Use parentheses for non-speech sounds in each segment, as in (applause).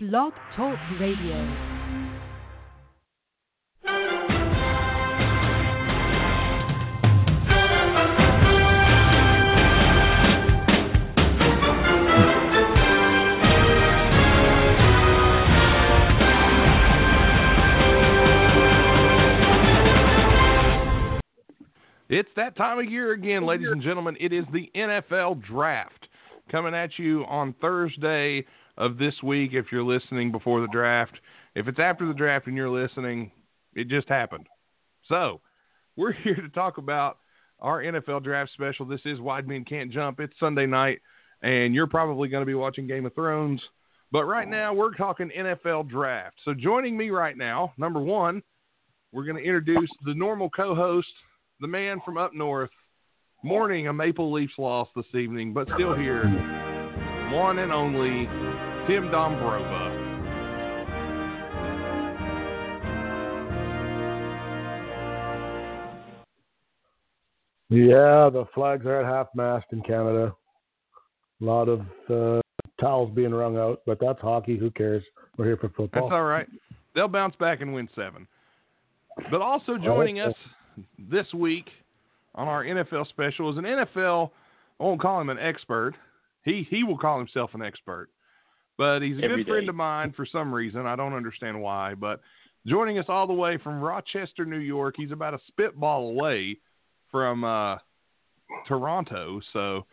Blog Talk Radio. It's that time of year again, ladies and gentlemen. It is the NFL Draft coming at you on Thursday of this week if you're listening before the draft. If it's after the draft and you're listening, it just happened. So, we're (laughs) here to talk about our NFL Draft special. This is Wide Men Can't Jump. It's Sunday night, and you're probably going to be watching Game of Thrones. But right now, we're talking NFL Draft. So, joining me right now, number one, we're going to introduce the normal co host the man from up north, mourning a Maple Leafs loss this evening, but still here, one and only Tim Dombrova. Yeah, the flags are at half mast in Canada. A lot of uh, towels being wrung out, but that's hockey. Who cares? We're here for football. That's all right. They'll bounce back and win seven. But also joining us this week on our NFL special is an NFL. I won't call him an expert. He he will call himself an expert, but he's a Every good friend of mine for some reason. I don't understand why. But joining us all the way from Rochester, New York. He's about a spitball away from uh, Toronto. So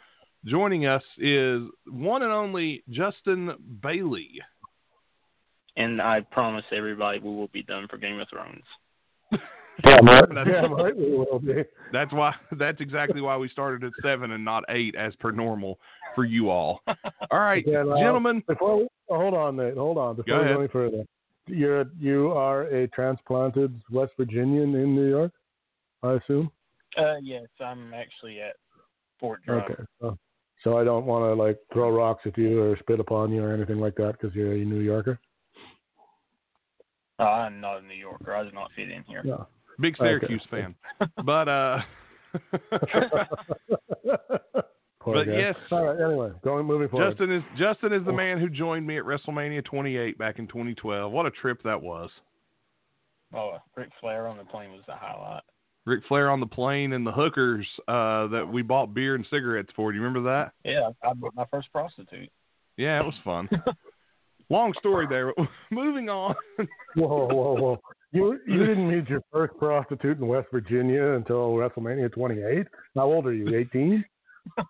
joining us is one and only Justin Bailey. And I promise everybody we will be done for Game of Thrones. Yeah, (laughs) right. That's- yeah, right. We will be. That's why. That's exactly why we started at seven and not eight, as per normal for you all. All right, Again, uh, gentlemen. Before we, oh, hold on, Nate. Hold on. Before Go we go any further, you're you are a transplanted West Virginian in New York, I assume. Uh, yes, I'm actually at Fort Drum. Okay. So, so I don't want to like throw rocks at you or spit upon you or anything like that because you're a New Yorker. Uh, I'm not a New Yorker. I do not fit in here. No. Big Okay. Syracuse fan, but uh, (laughs) But guy. yes. All right. Anyway, going moving forward. Justin is Justin is the man who joined me at WrestleMania 28 back in 2012. What a trip that was! Oh, Ric Flair on the plane was the highlight. Ric Flair on the plane and the hookers uh, that we bought beer and cigarettes for. Do you remember that? Yeah, I bought my first prostitute. Yeah, it was fun. (laughs) Long story there. (laughs) Moving on. Whoa, whoa, whoa! You you didn't meet your first prostitute in West Virginia until WrestleMania 28. How old are you? 18? (laughs) (laughs)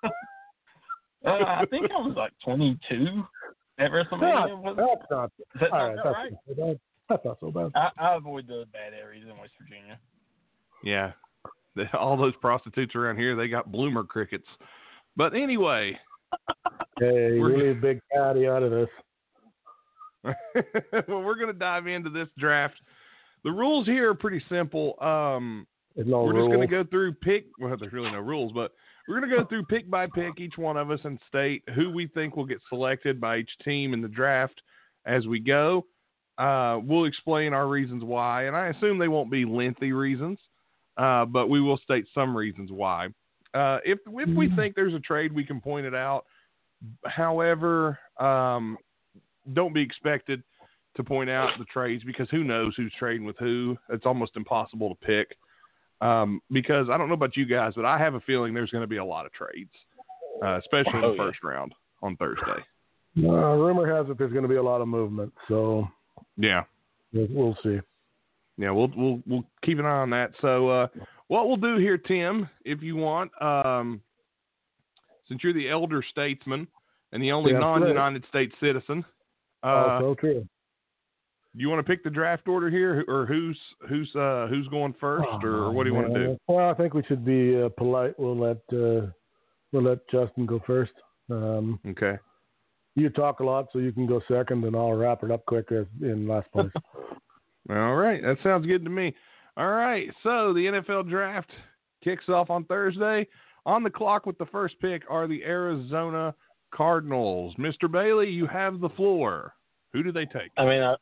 Uh, I think I was like 22 at WrestleMania. Was it? That's not. Is that All not that's right? not so bad. That's not so bad. I, I avoid the bad areas in West Virginia. Yeah, The- (laughs) all those prostitutes around here, they got bloomer crickets. But anyway, Hey, We're- you leave Big Patty out of this. well, we're going to dive into this draft. The rules here are pretty simple. Um, no we're rules. just going to go through pick. Well, there's really no rules, but we're going to go through pick by pick, each one of us, and state who we think will get selected by each team in the draft as we go. Uh, we'll explain our reasons why, and I assume they won't be lengthy reasons, uh, but we will state some reasons why. Uh, if if we think there's a trade, we can point it out. However, um, don't be expected to point out the trades because who knows who's trading with who. It's almost impossible to pick. Um, because I don't know about you guys, but I have a feeling there's going to be a lot of trades, uh, especially in Oh, the yeah. first round on Thursday. Uh, rumor has it there's going to be a lot of movement, so Yeah, we'll, we'll see. yeah, we'll we'll we'll keep an eye on that. So, uh, what we'll do here, Tim, if you want, um, since you're the elder statesman and the only Yeah, non-United States citizen, uh, oh, so true. You want to pick the draft order here, or who's who's uh, who's going first, or, Oh, what do you want to do? Well, I think we should be uh, polite. We'll let uh, we'll let Justin go first. Um, Okay. you talk a lot, so you can go second, and I'll wrap it up quick as in last place. (laughs) (laughs) All right, that sounds good to me. All right, so the NFL draft kicks off on Thursday. On the clock with the first pick are the Arizona Cardinals. Mr. Bailey, you have the floor. Who do they take? I mean, I,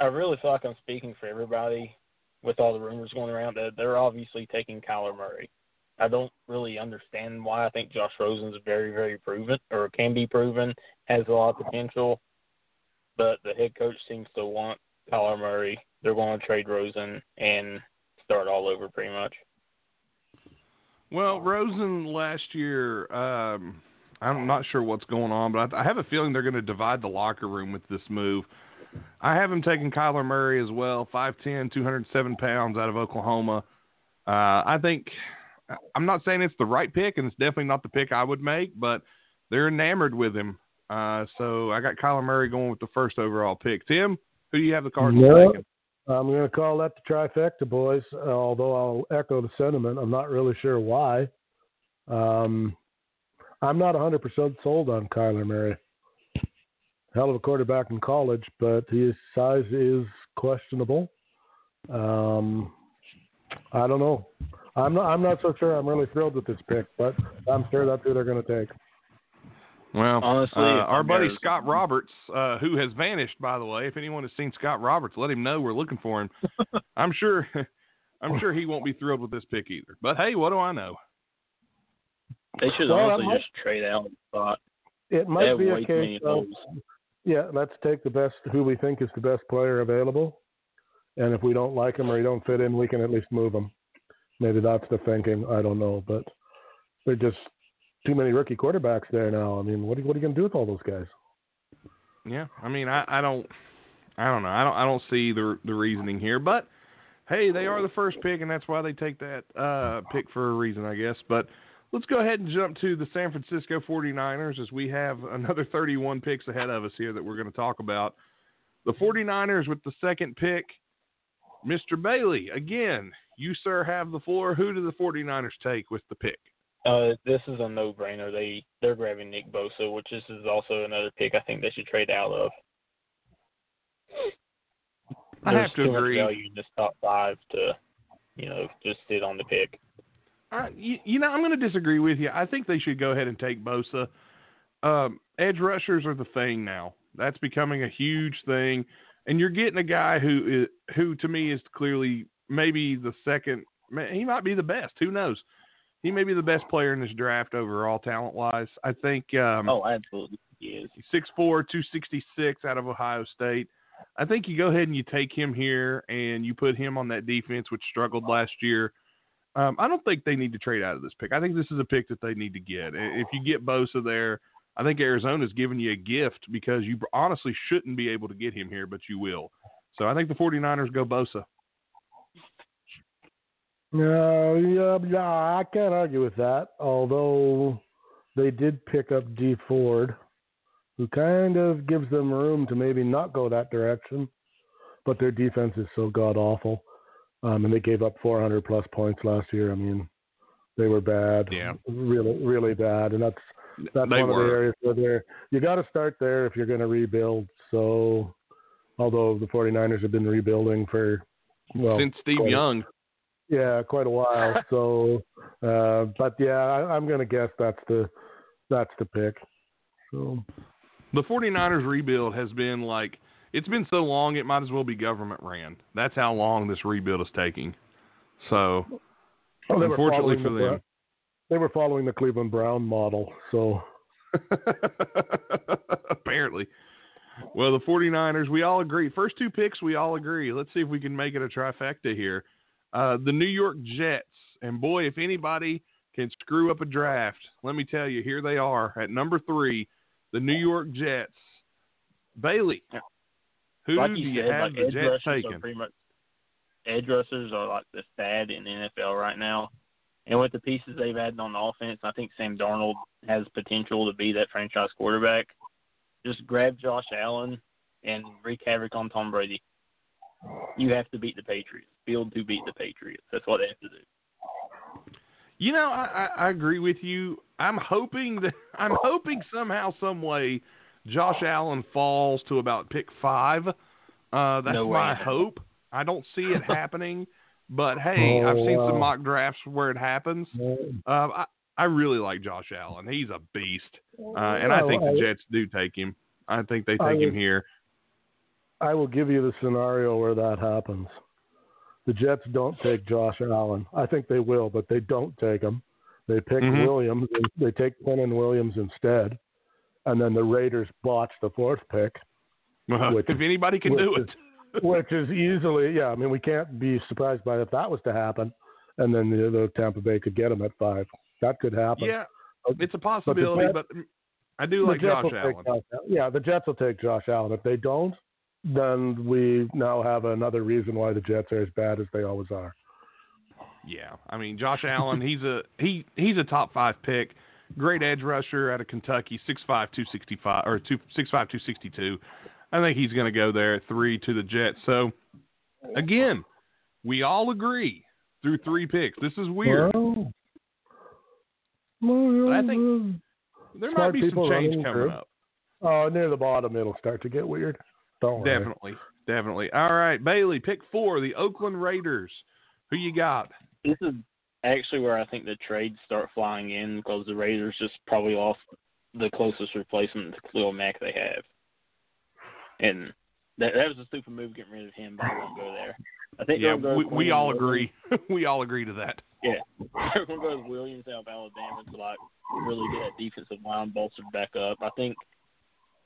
I really feel like I'm speaking for everybody with all the rumors going around that they're obviously taking Kyler Murray. I don't really understand why. I think Josh Rosen's very, very proven or can be proven, has a lot of potential. but the head coach seems to want Kyler Murray. They're going to trade Rosen and start all over pretty much. Well, Rosen last year, um, I'm not sure what's going on, but I, I have a feeling they're going to divide the locker room with this move. I have him taking Kyler Murray as well, 5'10", 207 pounds out of Oklahoma. Uh, I think I'm not saying it's the right pick, and it's definitely not the pick I would make, but they're enamored with him. Uh, so I got Kyler Murray going with the first overall pick. Tim, who do you have the Cardinals Yeah. taking? I'm going to call that the trifecta, boys. Although I'll echo the sentiment, I'm not really sure why. Um, I'm not 100% sold on Kyler Murray. Hell of a quarterback in college, but his size is questionable. Um, I don't know. I'm not. I'm not so sure. I'm really thrilled with this pick, but I'm sure that's who they're going to take. Well, Honestly, uh, our buddy Scott Roberts, uh, who has vanished, by the way. If anyone has seen Scott Roberts, let him know we're looking for him. (laughs) I'm sure, (laughs) I'm sure he won't be thrilled with this pick either. But hey, what do I know? They should Well, honestly might- just trade out the. It They might be a case of holes. Yeah, let's take the best who we think is the best player available, and if we don't like him or he don't fit in, we can at least move him. Maybe that's the thinking. I don't know, but there're just too many rookie quarterbacks there now. I mean, what are, what are you going to do with all those guys? Yeah, I mean, I, I don't, I don't know. I don't, I don't see the the reasoning here. But hey, they are the first pick, and that's why they take that uh, pick for a reason, I guess. But let's go ahead and jump to the San Francisco 49ers as we have another 31 picks ahead of us here that we're going to talk about. The 49ers with the second pick, Mr. Bailey. Again, you sir have the floor. Who do the 49ers take with the pick? Uh, this is a no-brainer. They they're grabbing Nick Bosa, which this is also another pick I think they should trade out of. I There's have to agree. value in this top five to, you know, just sit on the pick. I, you, you know, I'm going to disagree with you. I think they should go ahead and take Bosa. Um, edge rushers are the thing now. That's becoming a huge thing, and you're getting a guy who is, who to me is clearly maybe the second. He might be the best. Who knows? He may be the best player in this draft overall, talent wise. I think. Um, Oh, absolutely, he is. He's 6'4", 266 out of Ohio State. I think you go ahead and you take him here and you put him on that defense, which struggled last year. Um, I don't think they need to trade out of this pick. I think this is a pick that they need to get. If you get Bosa there, I think Arizona's giving you a gift because you honestly shouldn't be able to get him here, but you will. So I think the 49ers go Bosa. No, yeah, yeah, I can't argue with that. Although they did pick up D Ford, who kind of gives them room to maybe not go that direction, but their defense is so god awful, um, and they gave up 400 plus points last year. I mean, they were bad, Yeah. really, really bad, and that's that's they one of the areas where they're you got to start there if you're going to rebuild. So, although the 49ers have been rebuilding for well Since Steve quite Young. yeah, quite a while. (laughs) So, uh, but yeah, I, I'm going to guess that's the that's the pick. So, the 49ers rebuild has been like it's been so long it might as well be government ran. That's how long this rebuild is taking. So well, unfortunately for the them. They were following the Cleveland Brown model. So, (laughs) Apparently. Well, the 49ers, we all agree. First two picks, we all agree. Let's see if we can make it a trifecta here. Uh, the New York Jets. And boy, if anybody can screw up a draft, let me tell you, here they are at number three, the New York Jets. Bailey, who like do you said, have like the edge Jets rushers are taking? pretty much edge rushers are like the fad in the NFL right now. And with the pieces they've added on the offense, I think Sam Darnold has potential to be that franchise quarterback. Just grab Josh Allen and wreak havoc on Tom Brady. You have to beat the Patriots. Field to beat the Patriots. That's what they have to do. You know, I, I, I agree with you. I'm hoping that (laughs) I'm hoping somehow, some way, Josh Allen falls to about pick five. Uh, that's No my hope. I don't see it (laughs) happening, but hey, I've Oh, seen wow. some mock drafts where it happens. uh, Uh, I I really like Josh Allen. He's a beast, uh, and I think the Jets do take him. I think they I take him here. I will give you the scenario where that happens. The Jets don't take Josh Allen. I think they will, but they don't take him. They pick Mhm. Williams. and They take Quinnen Williams instead, and then the Raiders botched the fourth pick, Uh, Which- if anybody can do which it. which is easily, yeah. I mean, we can't be surprised by if that was to happen, and then the, the Tampa Bay could get him at five. That could happen. Yeah, it's a possibility, Jets- but, I do like Josh Allen. Josh Allen. Yeah, the Jets will take Josh Allen. If they don't, then we now have another reason why the Jets are as bad as they always are. Yeah, I mean Josh Allen, he's a he he's a top five pick, great edge rusher out of Kentucky, six five two sixty five or two six five two sixty two. I think he's going to go there at three to the Jets. So again, we all agree through three picks. This is weird. Well, But I think there might be some change coming through. up. Oh, near the bottom, it'll start to get weird. Don't worry. Definitely, definitely. All right, Bailey, pick four, the Oakland Raiders. Who you got? This is actually where I think the trades start flying in because the Raiders just probably lost the closest replacement to Khalil Mack they have, and that that was a stupid move getting rid of him. But I won't go there. I think Yeah, we, we all agree. (laughs) we all agree to that. Yeah, (laughs) they're going to go with Williams out of Alabama to like really get that defensive line bolstered back up. I think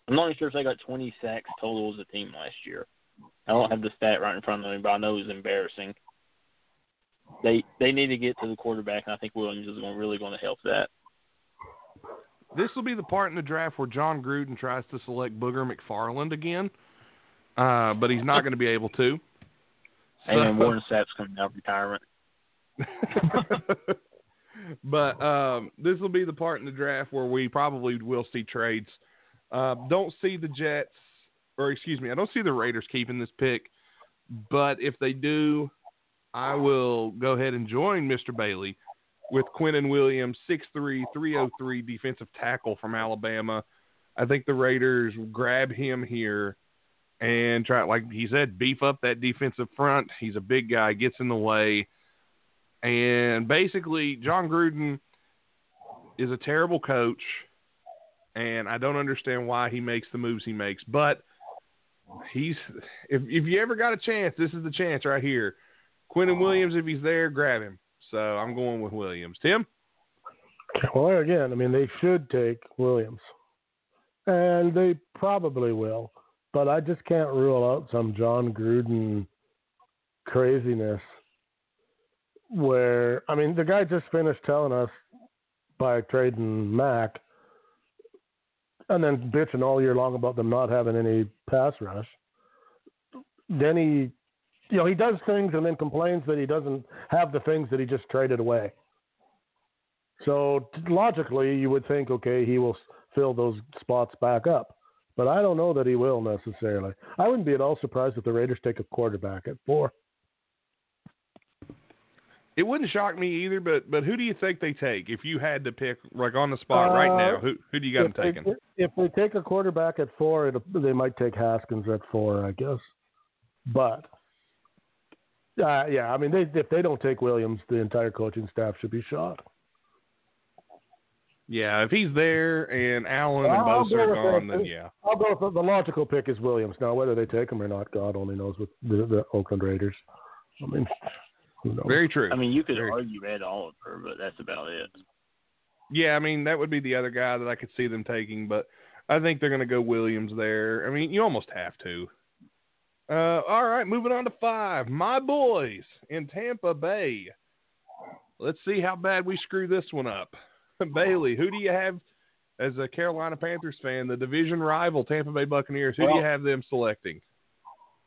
I'm not even sure if they got 20 sacks total as a team last year. I don't have the stat right in front of me, but I know it was embarrassing. They they need to get to the quarterback, and I think Williams is going really going to help that. This will be the part in the draft where Jon Gruden tries to select Booger McFarland again, uh, but he's not going to be able to. (laughs) And Warren Sapp's coming out of retirement. (laughs) but um, this will be the part in the draft where we probably will see trades. Uh, don't see the Jets, or excuse me, I don't see the Raiders keeping this pick. But if they do, I will go ahead and join Mr. Bailey with Quentin Williams, 6'3", 303 defensive tackle from Alabama. I think the Raiders grab him here and try, like he said, beef up that defensive front. He's a big guy, gets in the way. And basically, Jon Gruden is a terrible coach, and I don't understand why he makes the moves he makes. But he's if if you ever got a chance, this is the chance right here. Quentin oh. Williams, if he's there, grab him. So I'm going with Williams. Tim, Well, again, I mean, they should take Williams, and they probably will. But I just can't rule out some Jon Gruden craziness. Where I mean, the guy just finished telling us by trading Mack, and then bitching all year long about them not having any pass rush. Then he, you know, he does things and then complains that he doesn't have the things that he just traded away. So t- logically, you would think, okay, he will fill those spots back up, but I don't know that he will necessarily. I wouldn't be at all surprised if the Raiders take a quarterback at four. it wouldn't shock me either. But but who do you think they take if you had to pick like on the spot right Uh, now? Who who do you got them taking? They, if they take a quarterback at four, it, they might take Haskins at four, I guess. But uh, yeah, I mean, they, if they don't take Williams, the entire coaching staff should be shot. Yeah, if he's there and Allen and I'll Bosa are gone, that. then yeah. I'll go with the logical pick is Williams. Now, whether they take him or not, God only knows with the, the Oakland Raiders. I mean, who knows? Very true. I mean, you could Very- argue Ed Oliver, but that's about it. Yeah, I mean that would be the other guy that I could see them taking, but I think they're going to go Williams there. I mean, you almost have to. Uh, all right, moving on to five. My boys in Tampa Bay. Let's see how bad we screw this one up. (laughs) Bailey, who do you have as a Carolina Panthers fan? The division rival Tampa Bay Buccaneers. Who do you have them selecting?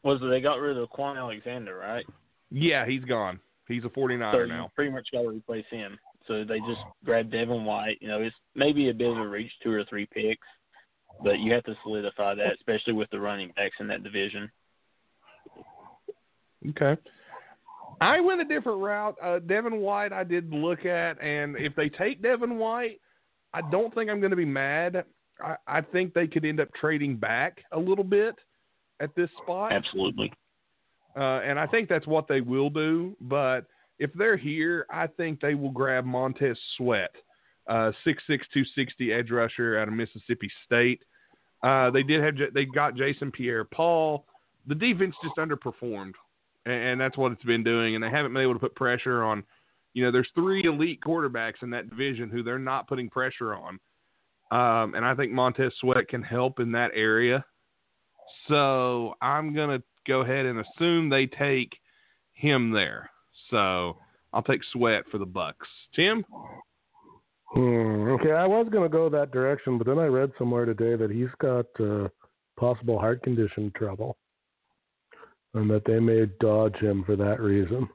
Was they got rid of Kwon Alexander, right? Yeah, he's gone. He's a 49er So now. pretty much got to replace him. So they just grabbed Devin White. You know, it's maybe a bit of a reach, two or three picks, but you have to solidify that, especially with the running backs in that division. Okay. I went a different route. Uh, Devin White, I did look at, and if they take Devin White, I don't think I'm going to be mad. I, I think they could end up trading back a little bit at this spot, Absolutely. uh, and I think that's what they will do. But if they're here, I think they will grab Montez Sweat, uh, six six two sixty edge rusher out of Mississippi State. Uh, they did have they got Jason Pierre Paul. The defense just underperformed, and, that's what it's been doing. And they haven't been able to put pressure on. You know, there's three elite quarterbacks in that division who they're not putting pressure on. Um, and I think Montez Sweat can help in that area. So I'm gonna go ahead and assume they take him there. So I'll take Sweat for the Bucks. Tim? Hmm, okay, I was going to go that direction, but then I read somewhere today that he's got uh, possible heart condition trouble, and that they may dodge him for that reason.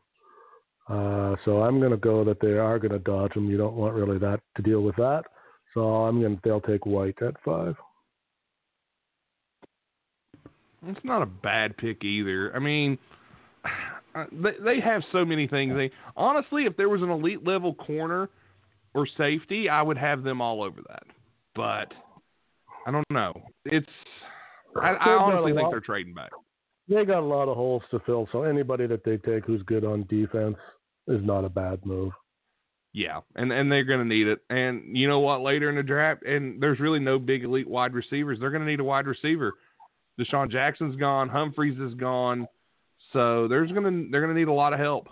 Uh, so I'm going to go that they are going to dodge him. You don't want really that to deal with that. So I'm going to they'll take White at five. It's not a bad pick either. I mean, (sighs) they they have so many things. They honestly, if there was an elite level corner or safety, I would have them all over that. But I don't know. It's I, I honestly think they're trading back. They got a lot of holes to fill, so anybody that they take who's good on defense is not a bad move. Yeah, and and they're going to need it. And you know what? Later in the draft, and there's really no big elite wide receivers. They're going to need a wide receiver. DeSean Jackson's gone. Humphries is gone. So there's gonna they're gonna need a lot of help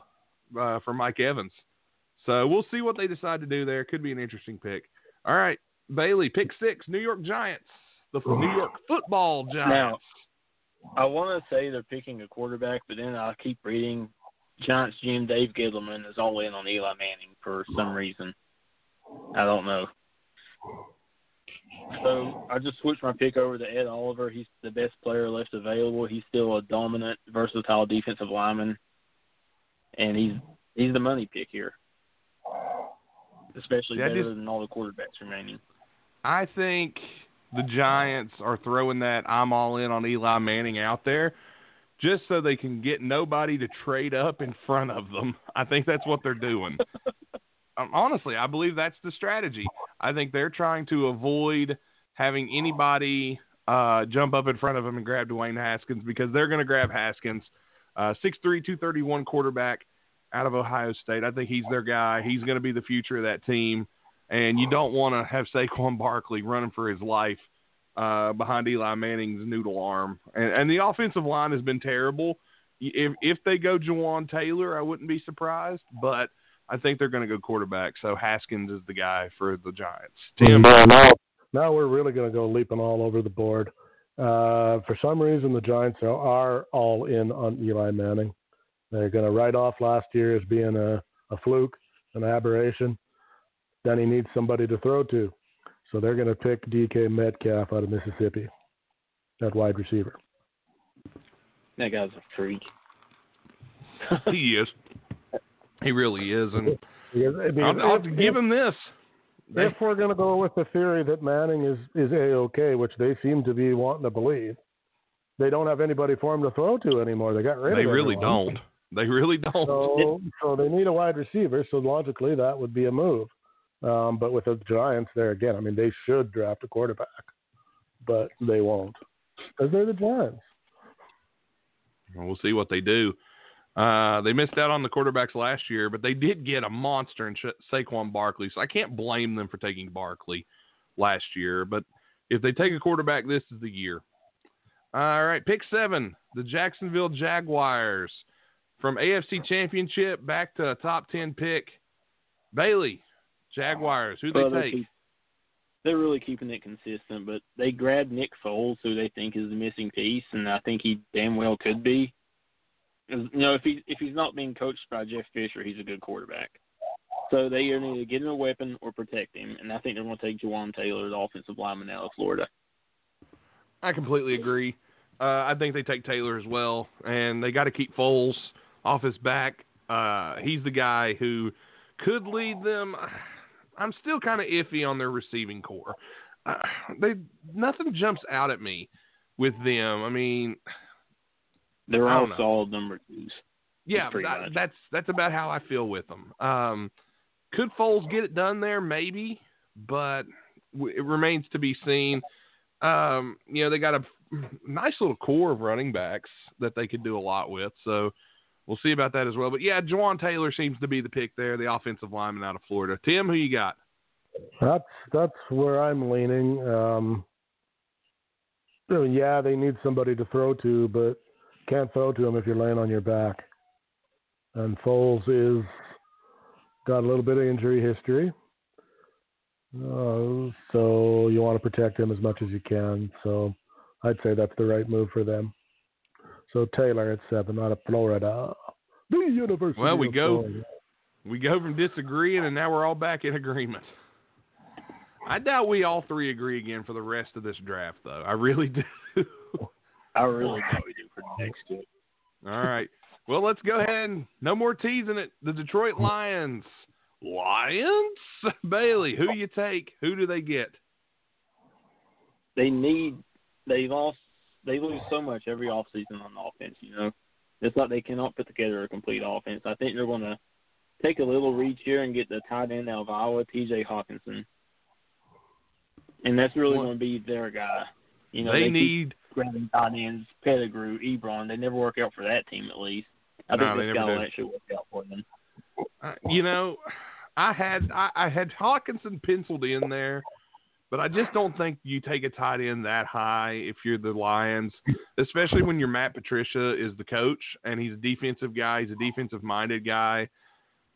uh, from Mike Evans. So we'll see what they decide to do there. Could be an interesting pick. All right, Bailey, pick six, New York Giants, the New York Football Giants. Now, I want to say they're picking a quarterback, but then I keep reading Giants GM Dave Gettleman is all in on Eli Manning for some reason. I don't know. So I just switched my pick over to Ed Oliver. He's the best player left available. He's still a dominant, versatile defensive lineman, and he's he's the money pick here, especially better than all the quarterbacks remaining. I think the Giants are throwing that I'm all in on Eli Manning out there just so they can get nobody to trade up in front of them. (laughs) I think that's what they're doing. (laughs) um, honestly, I believe that's the strategy. I think they're trying to avoid having anybody uh, jump up in front of them and grab Dwayne Haskins because they're going to grab Haskins, uh, 6'3", 231 quarterback out of Ohio State. I think he's their guy. He's going to be the future of that team. And you don't want to have Saquon Barkley running for his life uh, behind Eli Manning's noodle arm. And, and the offensive line has been terrible. If if they go Jawaan Taylor, I wouldn't be surprised. But I think they're going to go quarterback. So Haskins is the guy for the Giants. Tim, Yeah, now, now we're really going to go leaping all over the board. Uh, for some reason, the Giants are, are all in on Eli Manning. They're going to write off last year as being a, a fluke, an aberration. Then he needs somebody to throw to. So they're going to pick DK Metcalf out of Mississippi, that wide receiver. That guy's a freak. he is. (laughs) He really is, and Because, I mean, I'll, I'll if- give him this. If we're going to go with the theory that Manning is is a okay, which they seem to be wanting to believe, they don't have anybody for him to throw to anymore. They got rid They of. really everyone. don't. They really don't. So, so they need a wide receiver. So logically, that would be a move. Um, but with the Giants, there again, I mean, they should draft a quarterback, but they won't because they're the Giants. Well, We'll see what they do. Uh, they missed out on the quarterbacks last year, but they did get a monster in Saquon Barkley, so I can't blame them for taking Barkley last year. But if they take a quarterback, this is the year. All right, pick seven, the Jacksonville Jaguars, from AFC Championship back to a top ten pick. Bailey, Jaguars, who they Well, take? they're really keeping it consistent, but they grabbed Nick Foles, who they think is the missing piece, and I think he damn well could be. You know, if he if he's not being coached by Jeff Fisher, he's a good quarterback. So they either need to get him a weapon or protect him, and I think they're going to take Jawaan Taylor, the offensive lineman out of Florida. I completely agree. Uh, I think they take Taylor as well, and they got to keep Foles off his back. Uh, he's the guy who could lead them. I'm still kind of iffy on their receiving core. Uh, they nothing jumps out at me with them. I mean, They're all know. solid number twos. yeah, that- that's that's about how I feel with them. Um, could Foles get it done there? Maybe, but it remains to be seen. Um, you know, they got a nice little core of running backs that they could do a lot with. So we'll see about that as well. But yeah, Jawaan Taylor seems to be the pick there, the offensive lineman out of Florida. Tim, who you got? That's that's where I'm leaning. Um, yeah, they need somebody to throw to, but can't throw to them if you're laying on your back. And Foles is got a little bit of injury history, uh, so you want to protect him as much as you can. So I'd say that's the right move for them. So Taylor at seven out of Florida, the University. Well, we of go- Florida. We go from disagreeing, and now we're all back in agreement. I doubt we all three agree again for the rest of this draft, though. I really do. I really doubt we do for the next two. all right. Well, let's go ahead and no more teasing it. The Detroit Lions. Lions? Bailey, who you take? Who do they get? They need. They lost. They lose so much every offseason on the offense. You know, it's like they cannot put together a complete offense. I think they're going to take a little reach here and get the tight end out of Iowa, T.J. Hockenson, and that's really Well, going to be their guy. You know, they, keep need grabbing tight ends, Pettigrew, Ebron. They never work out for that team at least. I No, think they this guy will actually work out for them. Uh, you know, I had I, I had Hockenson penciled in there, but I just don't think you take a tight end that high if you're the Lions, especially when your Matt Patricia is the coach and he's a defensive guy, he's a defensive minded guy.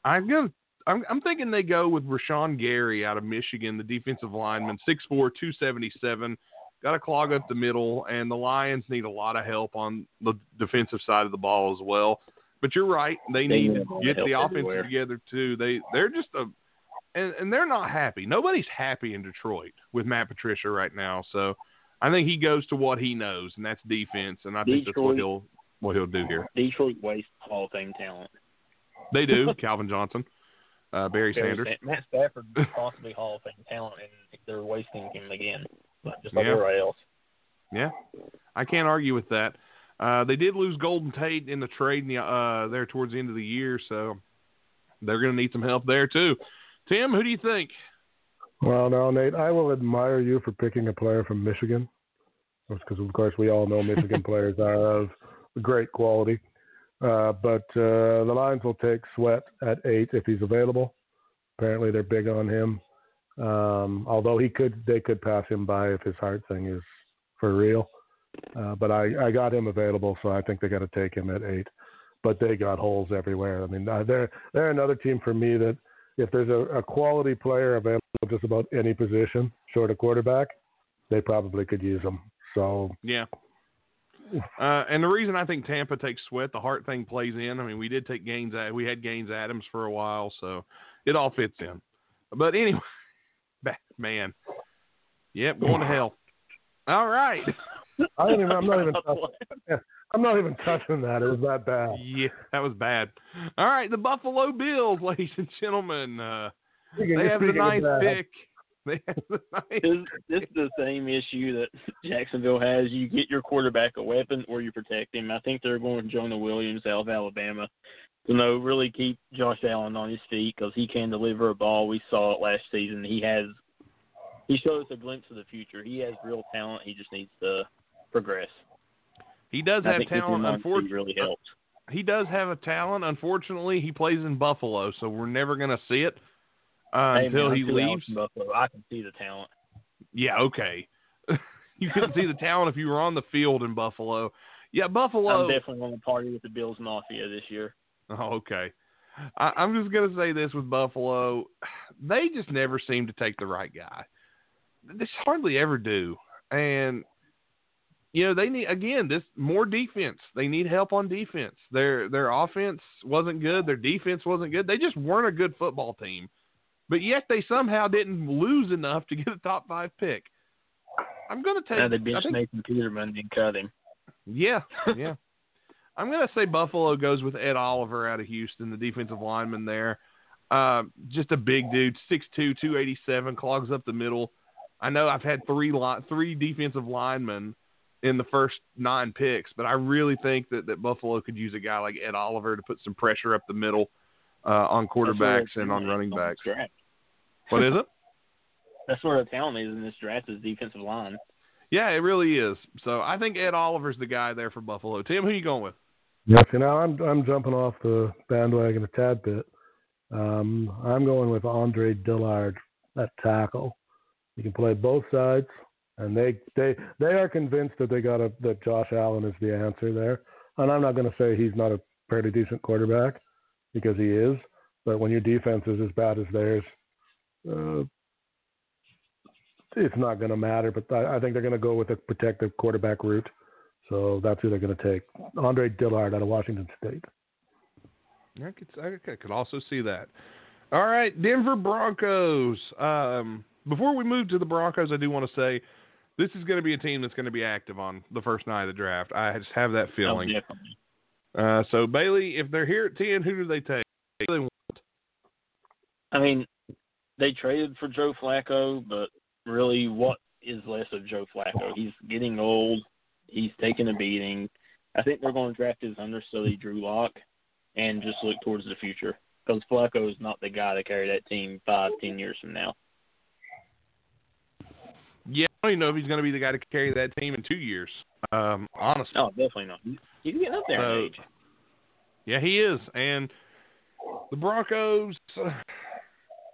I'm gonna I'm, I'm thinking they go with Rashan Gary out of Michigan, the defensive lineman, 6'4", 277, got to clog up the middle, and the Lions need a lot of help on the defensive side of the ball as well. But you're right; they They need need to get the offense everywhere. together too. They they're just a and, and they're not happy. Nobody's happy in Detroit with Matt Patricia right now. So I think he goes to what he knows, and that's defense. And I think that's what he'll what he'll do here. Detroit wastes Hall of Fame talent. They do. (laughs) Calvin Johnson, uh, Barry Barry Sanders. Sa- Matt Stafford possibly Hall of Fame talent, and they're wasting him again, just like Yeah. everybody else. Yeah, I can't argue with that. Uh, they did lose Golden Tate in the trade in the, uh, there towards the end of the year, so they're going to need some help there too. Tim, who do you think? Well, now, Nate, I will admire you for picking a player from Michigan, because of course we all know Michigan (laughs) players are of great quality. Uh, but uh, the Lions will take Sweat at eight if he's available. Apparently, they're big on him. Um, although he could, they could pass him by if his heart thing is for real. Uh, but I, I got him available, so I think they got to take him at eight. But they got holes everywhere. I mean, uh, they're they're another team for me that if there's a, a quality player available just about any position, short of quarterback, they probably could use them. So Yeah. Uh, and the reason I think Tampa takes Sweat, the heart thing plays in. I mean, we did take Gaines. We had Gaines Adams for a while, so it all fits in. But anyway, (laughs) man, yep, going to hell. All right. I don't even, I'm not even (laughs) I'm not even touching that. It was that bad. Yeah, that was bad. All right, the Buffalo Bills, (laughs) ladies and gentlemen. Uh, Speaking- they have the speaking ninth pick. (laughs) They have the ninth. This, this is the same issue that (laughs) Jacksonville has. You get your quarterback a weapon, or you protect him. I think they're going with Jonah Williams out of Alabama to know really keep Josh Allen on his feet because he can deliver a ball. We saw it last season. He has he showed us a glimpse of the future. He has real talent. He just needs to progress. He does have talent. him on his feet Unfortunately, really helps. he does have a talent. Unfortunately, he plays in Buffalo, so we're never going to see it uh, Hey, until man, he I'm two hours leaves. Buffalo. I can see the talent. Yeah, okay. (laughs) you couldn't see the talent if you were on the field in Buffalo. Yeah, Buffalo. I'm definitely going to party with the Bills Mafia this year. (laughs) Oh, okay. I, I'm just gonna say this with Buffalo, they just never seem to take the right guy. They hardly ever do, and you know they need again this more defense. They need help on defense. Their their offense wasn't good. Their defense wasn't good. They just weren't a good football team, but yet they somehow didn't lose enough to get a top five pick. I'm gonna take. Now they benched think- Nathan Peterman and cut him. yeah, yeah. (laughs) I'm going to say Buffalo goes with Ed Oliver out of Houston, the defensive lineman there. Uh, just a big dude, 6'2", 287, clogs up the middle. I know I've had three li- three defensive linemen in the first nine picks, but I really think that, that Buffalo could use a guy like Ed Oliver to put some pressure up the middle uh, on quarterbacks and on running backs. draft. What is it? (laughs) That's where the talent is in this draft is defensive line. Yeah, it really is. So I think Ed Oliver's the guy there for Buffalo. Tim, who are you going with? Yes, you know, I'm I'm jumping off the bandwagon a tad bit. Um, I'm going with Andre Dillard at tackle. He can play both sides, and they they they are convinced that they got a that Josh Allen is the answer there. And I'm not going to say he's not a pretty decent quarterback because he is, but when your defense is as bad as theirs, uh, it's not going to matter. But I, I think they're going to go with a protective quarterback route. So that's who they're going to take. Andre Dillard out of Washington State. I could, I could also see that. All right, Denver Broncos. Um, before we move to the Broncos, I do want to say this is going to be a team that's going to be active on the first night of the draft. I just have that feeling. Oh, uh, so Bailey, if they're here at ten, who do they take? They want? I mean, they traded for Joe Flacco, but really, what is less of Joe Flacco? He's getting old. He's taking a beating. I think they're going to draft his understudy, Drew Lock, and just look towards the future because Flacco is not the guy to carry that team five, ten years from now. Don't even know if he's going to be the guy to carry that team in two years. Um, honestly, no, definitely not. He's getting up there so, in age. Yeah, he is, and the Broncos. Uh,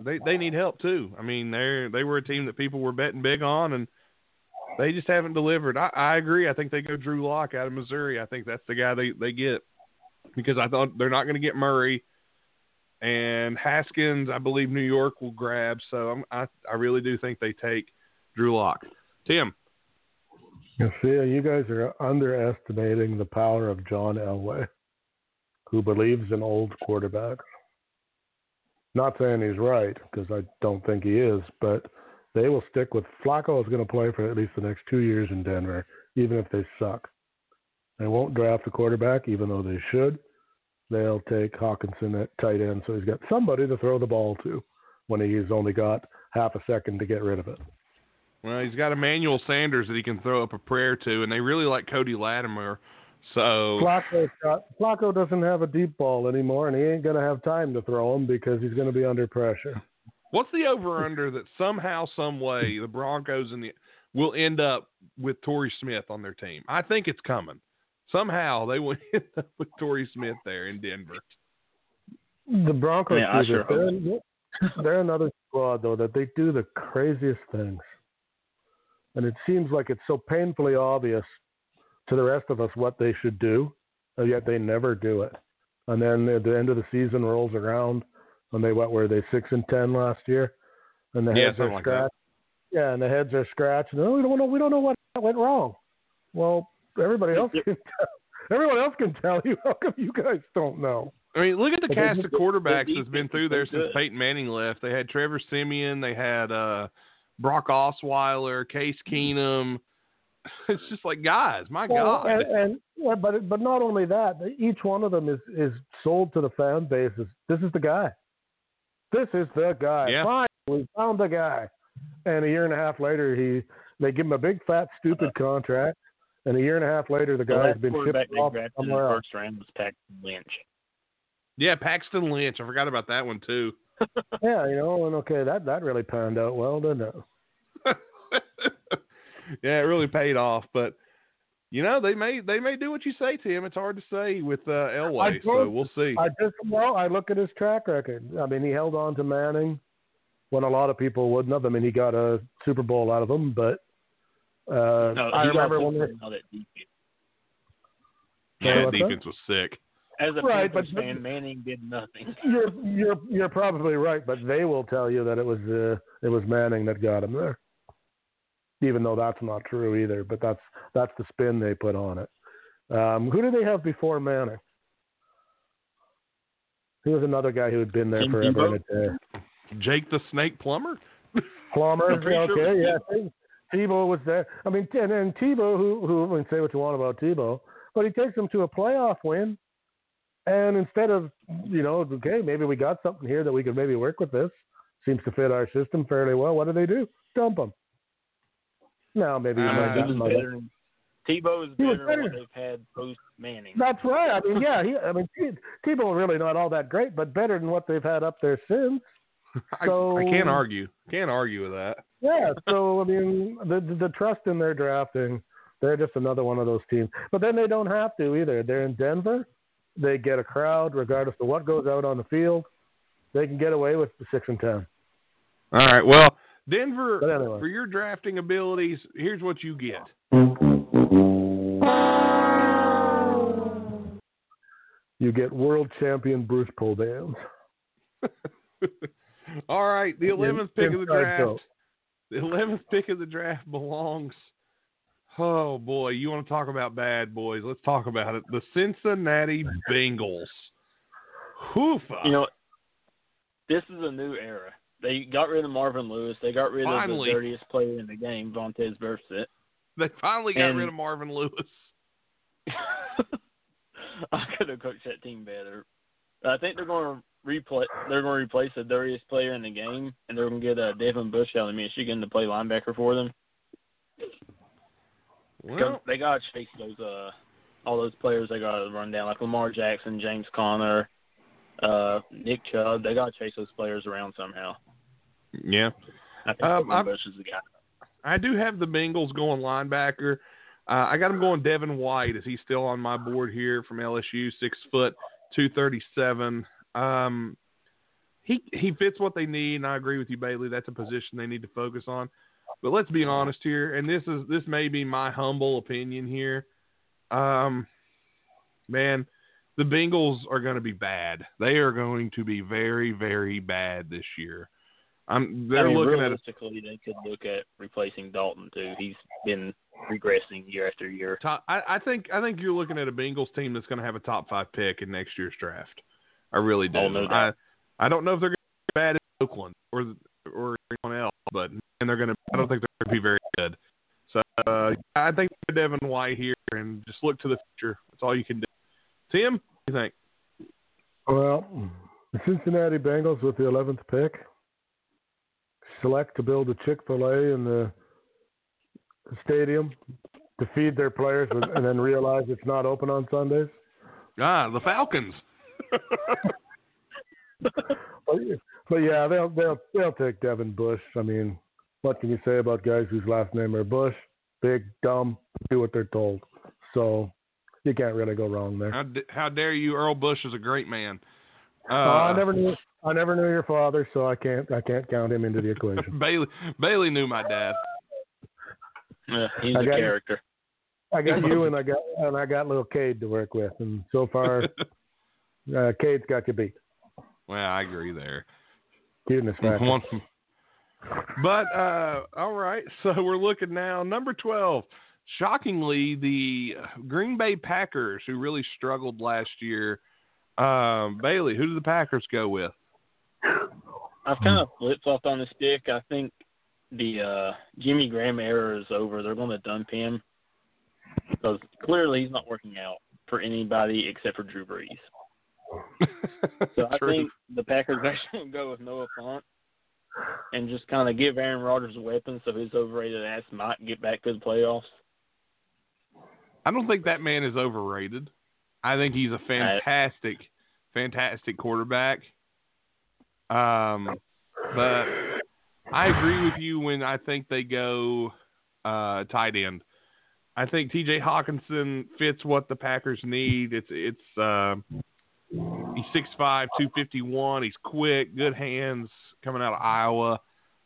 they they need help too. I mean, they they were a team that people were betting big on, and they just haven't delivered. I, I agree. I think they go Drew Lock out of Missouri. I think that's the guy they they get because I thought they're not going to get Murray and Haskins. I believe New York will grab. So I'm, I I really do think they take Drew Lock. Tim. You see, you guys are underestimating the power of John Elway, who believes in old quarterbacks. Not saying he's right because I don't think he is, but they will stick with Flacco is going to play for at least the next two years in Denver, even if they suck. They won't draft a quarterback, even though they should. They'll take Hockenson at tight end, so he's got somebody to throw the ball to when he's only got half a second to get rid of it. Well, he's got Emmanuel Sanders that he can throw up a prayer to, and they really like Cody Latimer. So Flacco, Flacco doesn't have a deep ball anymore, and he ain't going to have time to throw him because he's going to be under pressure. What's the over under that somehow, some way, the Broncos and the will end up with Torrey Smith on their team? I think it's coming. Somehow they will (laughs) end up with Torrey Smith there in Denver. The Broncos, yeah, sure they're, they're another squad though that they do the craziest things, and it seems like it's so painfully obvious to the rest of us what they should do, and yet they never do it. And then at the end of the season rolls around, and they what were they six and ten last year, and the yeah, heads are like scratched. Yeah, and the heads are scratched. No, we don't know. We don't know what went wrong. Well, everybody else can tell. Everyone else can tell you. (laughs) How come you guys don't know? I mean, look at the but cast of quarterbacks that's been through there since Peyton Manning left. They had Trevor Siemian. they had uh, Brock Osweiler, Case mm-hmm. Keenum, (laughs) it's just like guys, my well, God. And, and yeah, but but not only that, each one of them is is sold to the fan base as this is the guy. This is the guy. Yeah. Finally, we found the guy. And a year and a half later, he they give him a big fat stupid contract. And a year and a half later, the guy's been shipped off somewhere else. First round was Paxton Lynch. Yeah, Paxton Lynch. I forgot about that one too. Yeah, you know, and okay, that that really panned out well, didn't it? (laughs) yeah, it really paid off. But you know, they may they may do what you say, Tim. It's hard to say with uh, Elway, so we'll see. I just well, I look at his track record. I mean, he held on to Manning when a lot of people wouldn't have. I mean, he got a Super Bowl out of him, but uh, no, I remember when they, that defense. Yeah, that defense was sick. As a right, Panthers but, fan, Manning did nothing. (laughs) You're you're you're probably right, but they will tell you that it was uh, it was Manning that got him there even though that's not true either. But that's that's the spin they put on it. Um, who did they have before Manning? He was another guy who had been there Tim forever Tebow? and a day. Jake the Snake Plummer. (laughs) Plummer, okay, sure- yeah. Tebow was there. I mean, and, and Tebow, who who I mean, say what you want about Tebow, but he takes them to a playoff win. And instead of you know, okay, maybe we got something here that we could maybe work with this. Seems to fit our system fairly well. What do they do? Dump them. No, maybe he Uh, might he was better. Tebow is He was better than better. they've had post Manning. That's right. I mean, yeah, he, I mean, T- Tebow really not all that great, but better than what they've had up there since. I, So- I can't argue. Can't argue with that. Yeah. So I mean, the, the the trust in their drafting, they're just another one of those teams. But then they don't have to either. They're in Denver. They get a crowd regardless of what goes out on the field. They can get away with the six and ten. All right. Well, Denver, anyway. for your drafting abilities, here's what you get. You get world champion Bruce Puldans. (laughs) All right, the eleventh pick of the draft. The eleventh pick of the draft belongs. Oh boy, you want to talk about bad boys? Let's talk about it. The Cincinnati Bengals. Hoofa. You know, this is a new era. They got rid of Marvin Lewis. They got rid Finally. of the dirtiest player in the game, Vontaze Burfict. they finally got and- rid of Marvin Lewis. (laughs) I could have coached that team better. I think they're going to replace. They're going to replace the dirtiest player in the game, and they're going to get uh, Devin Bush out of Michigan to play linebacker for them. Well, they got to chase those uh all those players. They got to run down like Lamar Jackson, James Conner, uh, Nick Chubb. They got to chase those players around somehow. yeah. I think Um, Bush is the guy. I do have the Bengals going linebacker. Uh, I got him going Devin White. Is he still on my board here from LSU? Six foot, two thirty seven. Um, he he fits what they need, and I agree with you, Bailey. That's a position they need to focus on. But let's be honest here, and this is this may be my humble opinion here. Um, man, the Bengals are going to be bad. They are going to be very very bad this year. I'm they're I mean, looking at a realistically, they could look at replacing Dalton too. He's been regressing year after year. top. I, I think I think you're looking at a Bengals team that's going to have a top five pick in next year's draft. I really do. Oh, no I I don't know if they're going to be bad in Oakland or or anyone else, but and they're going to. I don't think they're to be very good. So uh, I think Devin White here and just look to the future. That's all you can do. Tim, what do you think? Well, the Cincinnati Bengals with the 11th pick select to build a Chick fil A in the stadium to feed their players and then realize it's not open on Sundays. Ah, the Falcons. (laughs) But, but yeah, they'll they'll they'll take Devin Bush. I mean, what can you say about guys whose last name are Bush? Big, dumb, do what they're told. So you can't really go wrong there. how, d- how dare you? Earl Bush is a great man. Uh, Oh, I never knew I never knew your father, so I can't I can't count him into the equation. (laughs) Bailey Bailey knew my dad. Yeah, he's I a got- character. I got (laughs) you and I got and I got little Cade to work with, and so far, (laughs) uh, Cade's got you beat. well, I agree there. Goodness, man. One- But uh, all right, (laughs) so we're looking now. Number twelve, shockingly, the Green Bay Packers, who really struggled last year. Um, Bailey, who do the Packers go with? I've kind of flip flopped on this pick. I think the uh, Jimmy Graham era is over. They're going to dump him because clearly he's not working out for anybody except for Drew Brees. (laughs) So I True. think the Packers actually go with Noah Fant and just kind of give Aaron Rodgers a weapon so his overrated ass might get back to the playoffs. I don't think that man is overrated. I think he's a fantastic, fantastic quarterback. Um, but I agree with you when I think they go uh, tight end. I think T.J. Hockenson fits what the Packers need. It's it's uh, he's six five, two fifty one. He's quick, good hands, coming out of Iowa.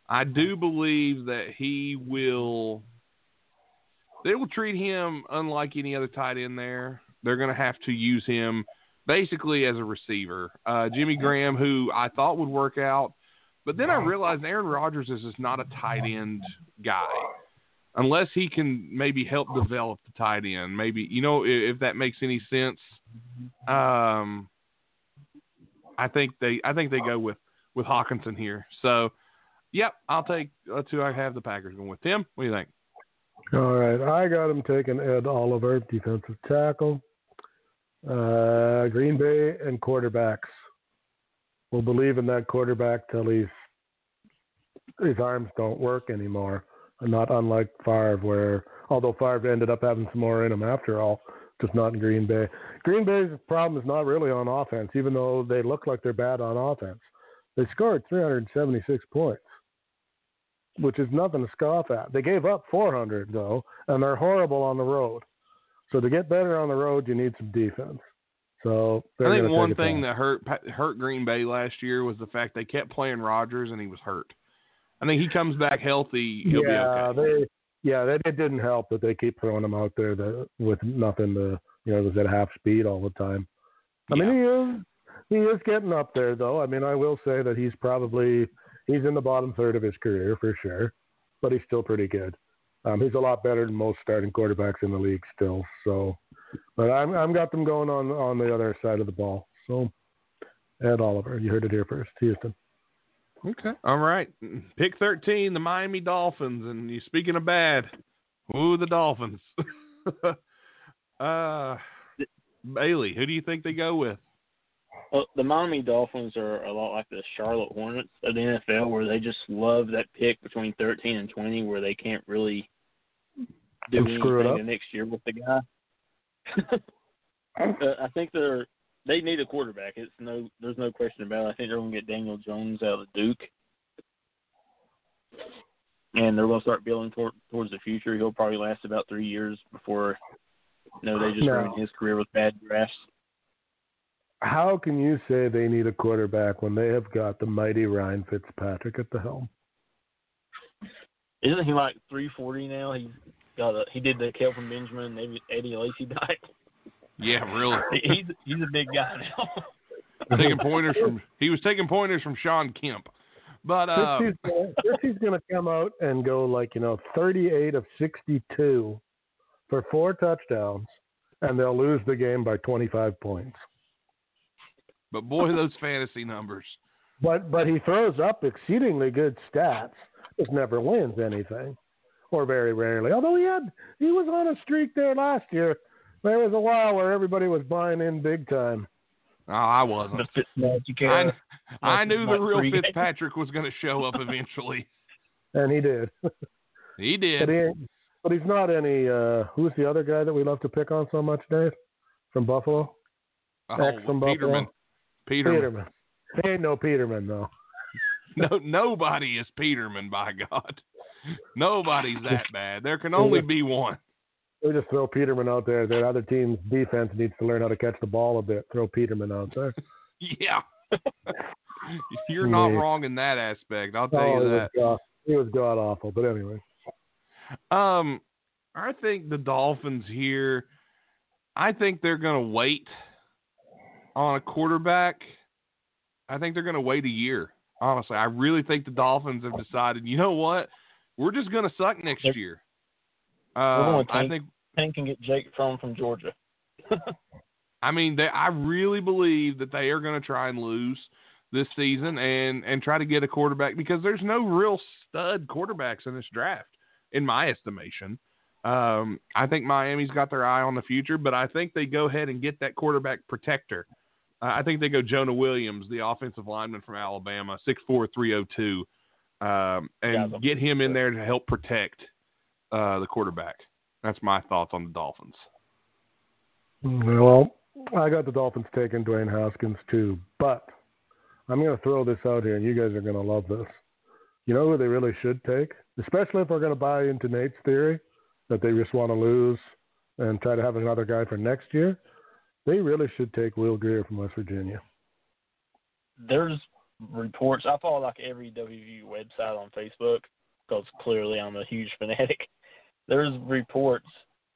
I do believe that he will. They will treat him unlike any other tight end there. They're going to have to use him basically as a receiver. Uh, Jimmy Graham, who I thought would work out, but then I realized Aaron Rodgers is just not a tight end guy. Unless he can maybe help develop the tight end, maybe you know if, if that makes any sense. Um, I think they I think they go with with Hockenson here. So, yep, I'll take that's who I have the Packers going with. Tim, what do you think? All right, I got him taking Ed Oliver, defensive tackle. Uh, Green Bay and quarterbacks We'll believe in that quarterback till he's his arms don't work anymore. Not unlike Favre, where although Favre ended up having some more in him after all, just not in Green Bay. Green Bay's problem is not really on offense, even though they look like they're bad on offense. They scored 376 points which is nothing to scoff at. They gave up 400 though, and they're horrible on the road. So to get better on the road, you need some defense. So I think one thing that hurt hurt Green Bay last year was the fact they kept playing Rodgers and he was hurt. I think he comes back healthy, he'll yeah, be okay. they yeah, that it didn't help that they keep throwing him out there that, with nothing to you know was at half speed all the time. I mean, he is he is getting up there though. I mean, I will say that he's probably he's in the bottom third of his career for sure. but he's still pretty good. Um, he's a lot better than most starting quarterbacks in the league still. So, but I'm I'm got them going on on the other side of the ball. So, Ed Oliver, you heard it here first, Houston. Okay. All right. Pick 13, the Miami Dolphins. And you speaking of bad, ooh, the Dolphins. (laughs) uh, Bailey, who do you think they go with? Well, the Miami Dolphins are a lot like the Charlotte Hornets of the NFL, where they just love that pick between 13 and 20, where they can't really do And screw it anything up. the next year with the guy. (laughs) uh, I think they're they need a quarterback. It's no there's no question about it. I think they're going to get Daniel Jones out of Duke, and they're going to start building toward, towards the future. He'll probably last about three years before you know they just No. ruined his career with bad drafts. How can you say they need a quarterback when they have got the mighty Ryan Fitzpatrick at the helm? Isn't he like 340 now? He's got a he did the Kelvin Benjamin and Eddie, Eddie Lacy diet. Yeah, really. (laughs) He's he's a big guy now. (laughs) taking pointers from he was taking pointers from Shawn Kemp. But uh Fritzy's gonna, Fritzy's gonna come out and go like you know 38 of 62 for four touchdowns, and they'll lose the game by 25 points. but boy those fantasy numbers. But but he throws up exceedingly good stats. Just never wins anything, or very rarely. Although he had he was on a streak there last year. There was a while where everybody was buying in big time, Oh, I wasn't. The I. I knew the real three. Fitzpatrick was going to show up eventually. (laughs) and he did. He but did. he ain't, but he's not any. Uh, who's the other guy that we love to pick on so much, Dave? From Buffalo, Oh, ex from Buffalo. Peterman. Peterman. Peterman. He ain't no Peterman though. (laughs) No, nobody is Peterman. By God, nobody's that (laughs) bad. There can only be one. We just throw Peterman out there. That other team's defense needs to learn how to catch the ball a bit. Throw Peterman out there. (laughs) Yeah. You're not Yeah. wrong in that aspect. I'll tell Oh, you that. was he was god awful. But anyway, Um, I think the Dolphins here. I think they're going to wait on a quarterback. I think they're going to wait a year. Honestly, I really think the Dolphins have decided. You know what? We're just going to suck next They're- year. Um, I think. Tank can get Jake Fromm from Georgia. (laughs) I mean, they, I really believe that they are going to try and lose this season and and try to get a quarterback because there's no real stud quarterbacks in this draft, in my estimation. Um, I think Miami's got their eye on the future, but I think they go ahead and get that quarterback protector. Uh, I think they go Jonah Williams, the offensive lineman from Alabama, six four three zero two, um, and Got them. get him in there to help protect uh, the quarterback. That's my thoughts on the Dolphins. well, I got the Dolphins taking Dwayne Haskins too, but I'm going to throw this out here, and you guys are going to love this. You know who they really should take, especially if we're going to buy into Nate's theory that they just want to lose and try to have another guy for next year. They really should take Will Grier from West Virginia. There's reports. I follow like every WVU website on Facebook because clearly I'm a huge (laughs) fanatic. There's reports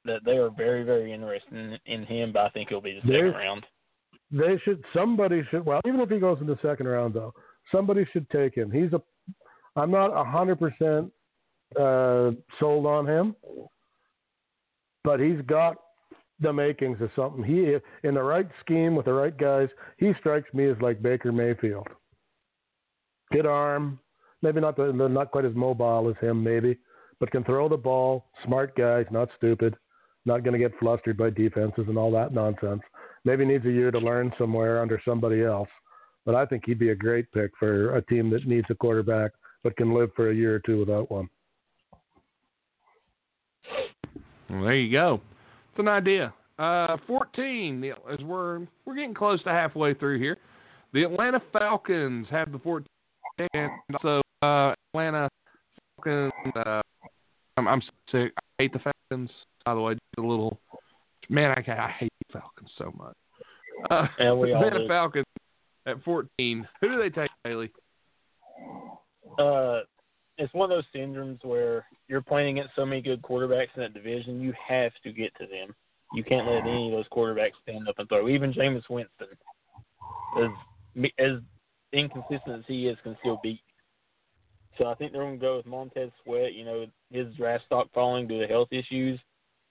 that they are very, very interested in, in him, but I think he'll be the second There's- round. They should. Somebody should. Well, even if he goes in the second round, though, somebody should take him. He's a. I'm not a hundred percent uh, sold on him, but he's got the makings of something. He in the right scheme with the right guys. He strikes me as like Baker Mayfield. Good arm, maybe not the, not quite as mobile as him, maybe, but can throw the ball. Smart guy, not stupid, not going to get flustered by defenses and all that nonsense maybe needs a year to learn somewhere under somebody else. But I think he'd be a great pick for a team that needs a quarterback but can live for a year or two without one. Well, there you go. It's an idea. Uh, 14, the, as we're we're getting close to halfway through here. The Atlanta Falcons have the 14, and also uh, Atlanta Falcons. Uh, I'm, I'm sick. I hate the Falcons. By the way, just a little man. I, I hate the Falcons so much. Uh, Yeah, we (laughs) all Atlanta do. Falcons at 14. Who do they take, Haley? Uh, it's one of those syndromes where you're playing against so many good quarterbacks in that division, you have to get to them. You can't let any of those quarterbacks stand up and throw. Even Jameis Winston, as as inconsistent as he is, can still beat. So I think they're going to go with Montez Sweat. You know, his draft stock falling due to health issues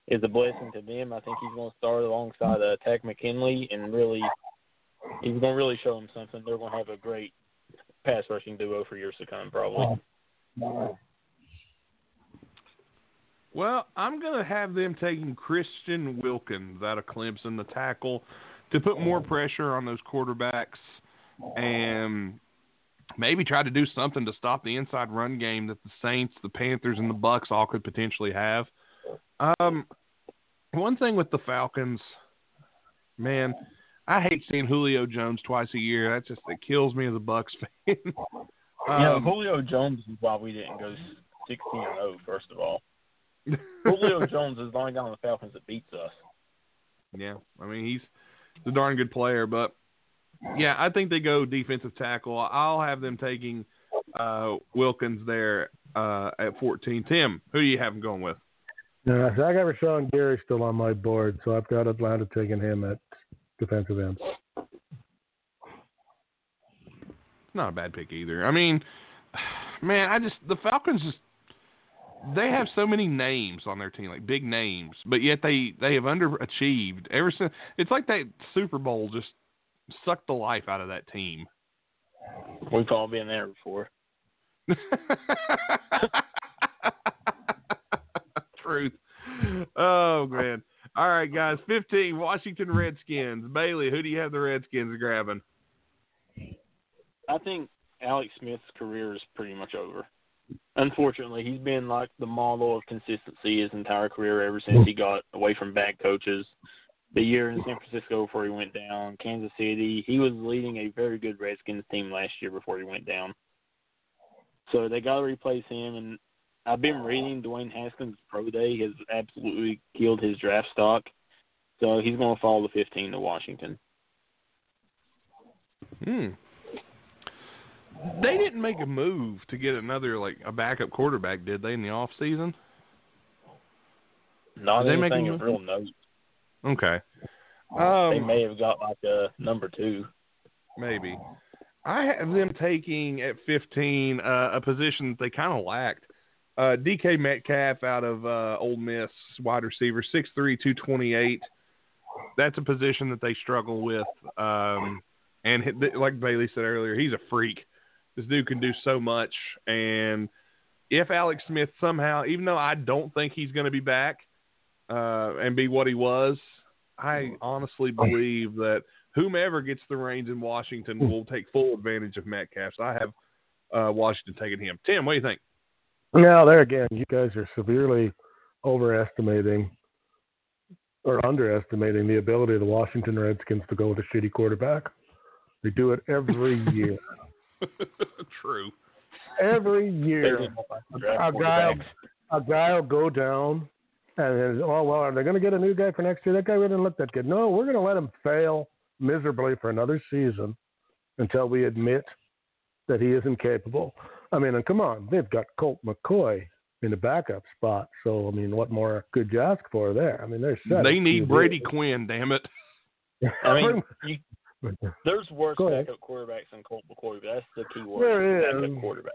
is a blessing to them. I think he's going to start alongside uh, Takk McKinley and really, he's going to really show them something. They're going to have a great pass rushing duo for years to come, probably. Well, I'm going to have them taking Christian Wilkins out of Clemson, the tackle, to put more pressure on those quarterbacks and maybe try to do something to stop the inside run game that the Saints, the Panthers, and the Bucks all could potentially have. Um, one thing with the Falcons, man, I hate seeing Julio Jones twice a year. That just it kills me as a Bucks fan. (laughs) um, yeah, Julio Jones is why we didn't go sixteen and zero. Oh, first of all, Julio (laughs) Jones is the only guy on the Falcons that beats us. Yeah, I mean he's a darn good player, but yeah, I think they go defensive tackle. I'll have them taking uh, Wilkins there uh, at 14. Tim, who do you have them going with? Uh, so I got Rashan Gary still on my board, so I've got Atlanta taking him at defensive end. Not a bad pick either. I mean, man, I just the Falcons just they have so many names on their team, like big names, but yet they they have underachieved ever since. It's like that Super Bowl just sucked the life out of that team. We've all been there before. (laughs) Truth. Oh man. All right, guys. Fifteen. Washington Redskins. Bailey, who do you have the Redskins grabbing? I think Alex Smith's career is pretty much over. Unfortunately, he's been like the model of consistency his entire career ever since he got away from bad coaches the year in San Francisco before he went down, Kansas City. He was leading a very good Redskins team last year before he went down. So they got to replace him. And I've been reading Dwayne Haskins' pro day has absolutely killed his draft stock. So he's going to fall to 15 to Washington. Hmm. They didn't make a move to get another like a backup quarterback, did they, in the off season? Not did anything of real note. Okay. Um, they may have got like a number two. Maybe. I have them taking at 15 uh, a position that they kind of lacked. Uh, DK Metcalf out of uh, Ole Miss, wide receiver, 6'3", 228. That's a position that they struggle with. Um, and like Bailey said earlier, he's a freak. This dude can do so much. And if Alex Smith somehow, even though I don't think he's going to be back, uh, and be what he was, I honestly believe that whomever gets the reins in Washington will take full advantage of Metcalf. So I have uh, Washington taking him. Tim, what do you think? Now, there again, you guys are severely overestimating or underestimating the ability of the Washington Redskins to go with a shitty quarterback. They do it every (laughs) year. True. Every year, a guy, a guy will go down and oh well, are they going to get a new guy for next year? That guy really didn't look that good. No, we're going to let him fail miserably for another season until we admit that he isn't capable. I mean, and come on, they've got Colt McCoy in the backup spot. So I mean, what more could you ask for there? I mean, they're set. They need Brady Quinn, damn it. (laughs) I mean, you, (laughs) there's worse backup quarterbacks than Colt McCoy, but that's the key word. There is. quarterback.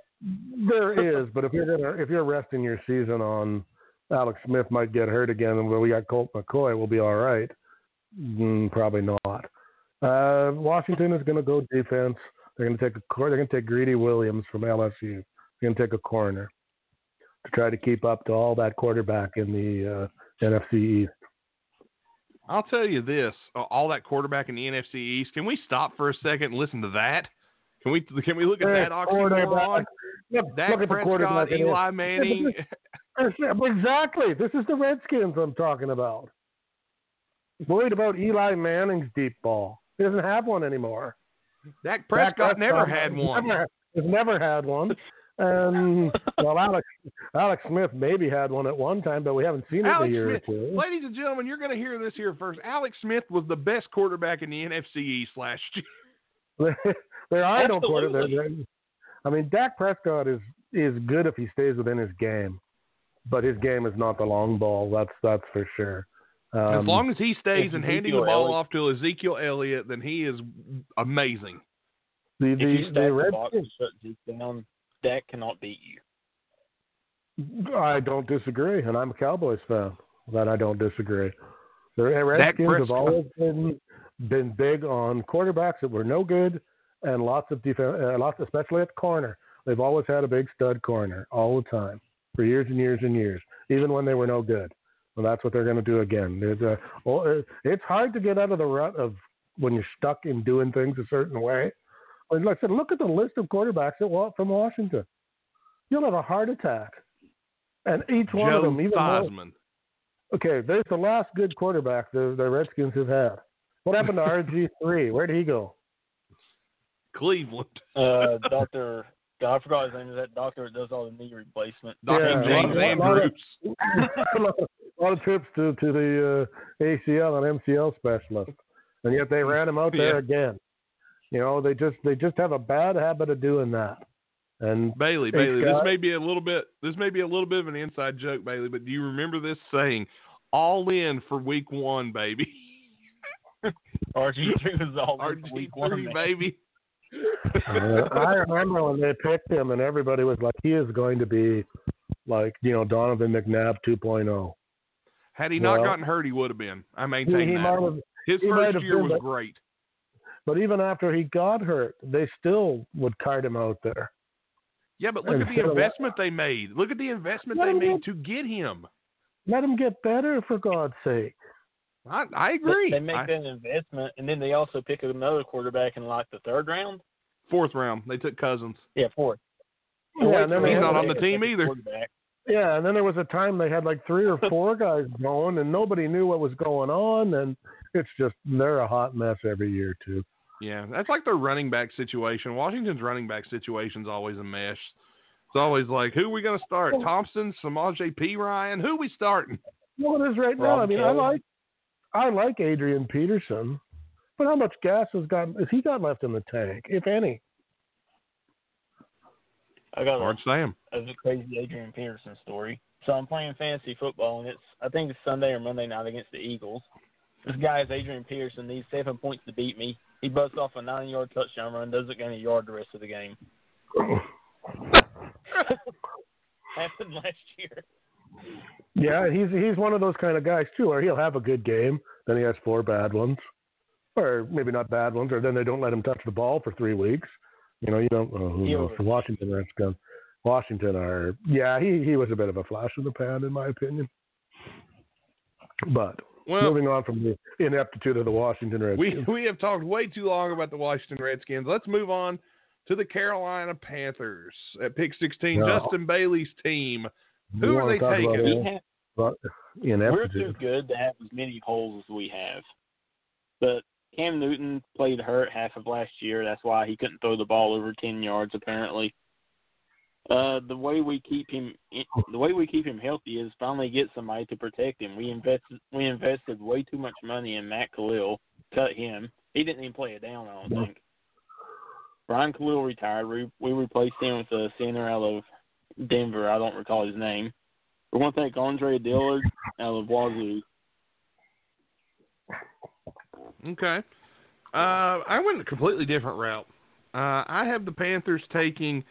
There is, but if you're gonna if you're resting your season on Alex Smith might get hurt again, and we got Colt McCoy, we'll be all right. Mm, probably not. Uh, Washington is going to go defense. They're going to take a they're going to take Greedy Williams from LSU. They're going to take a corner to try to keep up to all that quarterback in the uh, NFC East. I'll tell you this: all that quarterback in the NFC East. Can we stop for a second and listen to that? Can we can we look at that oxymoron? Look, Dak look Prescott, Eli Manning. Exactly. This is the Redskins I'm talking about. Worried about Eli Manning's deep ball. He doesn't have one anymore. Dak Prescott, Prescott never had one. Never, has never had one. And (laughs) well, Alex Alex Smith maybe had one at one time, but we haven't seen it Alex in a year Smith, or two. Ladies and gentlemen, you're going to hear this here first. Alex Smith was the best quarterback in the NFC East last year. there are no quarterbacks. I mean, Dak Prescott is is good if he stays within his game but his game is not the long ball. That's that's for sure. Um, as long as he stays and handing the ball Elliott. off to Ezekiel Elliott, then he is amazing. The the, if you the Red the box shut Zeke down, Dak cannot beat you. I don't disagree, and I'm a Cowboys fan. That I don't disagree. The Redskins have always been been big on quarterbacks that were no good and lots of defense, uh, lots especially at the corner. They've always had a big stud corner all the time for years and years and years, even when they were no good. And that's what they're going to do again. There's a, well, uh, it's hard to get out of the rut of when you're stuck in doing things a certain way. And like I said, look at the list of quarterbacks that from Washington. You'll have a heart attack, and each one Joe of them, even Theismann. okay, there's the last good quarterback the, the Redskins have had. What happened to RG three? Where did he go? Cleveland. Uh, Doctor. I forgot his name. Is that doctor that does all the knee replacement? Dr. Yeah, James Andrews. (laughs) a lot of- a lot of trips to to the uh, ACL and MCL specialist, and yet they ran him out there Yeah. again. You know, they just they just have a bad habit of doing that. And Bailey, Hey, Bailey, this may be a little bit this may be a little bit of an inside joke, Bailey, but do you remember this saying? All in for week one, baby. (laughs) RG three was all in for RG week one. three, baby. uh, I remember when they picked him, and everybody was like, "He is going to be like you know Donovan McNabb 2.0." Had he not Well, gotten hurt, he would have been. I maintain he that. have, His he first year been, was but- great. but even after he got hurt, they still would cart him out there. Yeah, but look at the uh, investment they made. Look at the investment Let they made get- to get him. Let him get better, for God's sake. I, I They- agree. They make I- that investment, and then they also pick another quarterback in like the third round. fourth round, they took Cousins. Yeah, fourth. Yeah, and He's not on the team either. Yeah, and then there was a time they had like three or four (laughs) guys going, and nobody knew what was going on, and it's just they're a hot mess every year too. Yeah, that's like their running back situation. Washington's running back situation's always a mess. It's always like, who are we going to start? Thompson, Samaje Perine? Who we starting? Well, it is right now. I mean, I like I like Adrian Peterson, but how much gas has got has he got left in the tank, if any? I got a, Hard Sam. a crazy Adrian Peterson story. So I'm playing fantasy football, and it's I think it's Sunday or Monday night against the Eagles. This guy is Adrian Peterson. Needs seven points to beat me. He busts off a nine-yard touchdown run, doesn't gain a yard the rest of the game. (laughs) Happened last year. Yeah, he's he's one of those kind of guys too, where he'll have a good game, then he has four bad ones, or maybe not bad ones, or then they don't let him touch the ball for three weeks. You know, you don't. Oh, uh, who Yeah. knows? The Washington Redskins, Washington are. Yeah, he he was a bit of a flash in the pan, in my opinion. But Well, moving on from the ineptitude of the Washington Redskins. we we have talked way too long about the Washington Redskins. Let's move on to the Carolina Panthers at pick 16. No. Justin Bailey's team. Who You are wanna they taking? We it? have, But we're too good to have as many holes as we have. But Cam Newton played hurt half of last year. That's why he couldn't throw the ball over ten yards. Apparently, uh, the way we keep him, the way we keep him healthy is finally get somebody to protect him. We invested, we invested way too much money in Matt Kalil. Cut him. He didn't even play it down. I don't think. Brian Kalil retired. We we replaced him with a center out of Denver. I don't recall his name. We're going to take Andre Dillard out of Wazzu. Okay. Uh, I went a completely different route. Uh, I have the Panthers taking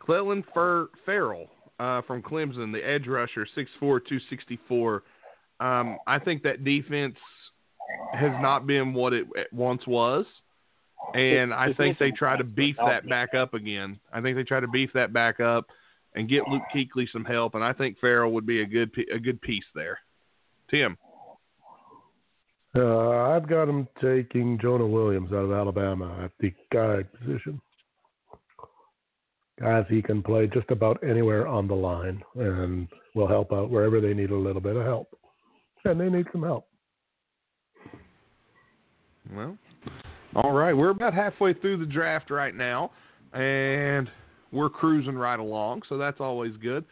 Clelin Fer- Ferrell uh, from Clemson, the edge rusher, 6'4", 264. Um, I think that defense has not been what it, once was, and I think they try to beef that back up again. I think they try to beef that back up and get Luke Kuechly some help, and I think Ferrell would be a good a good piece there. Tim. Uh, I've got him taking Jonah Williams out of Alabama at the guard position. Guys, he can play just about anywhere on the line and will help out wherever they need a little bit of help. And they need some help. Well, all right. We're about halfway through the draft right now, and we're cruising right along, so that's always good.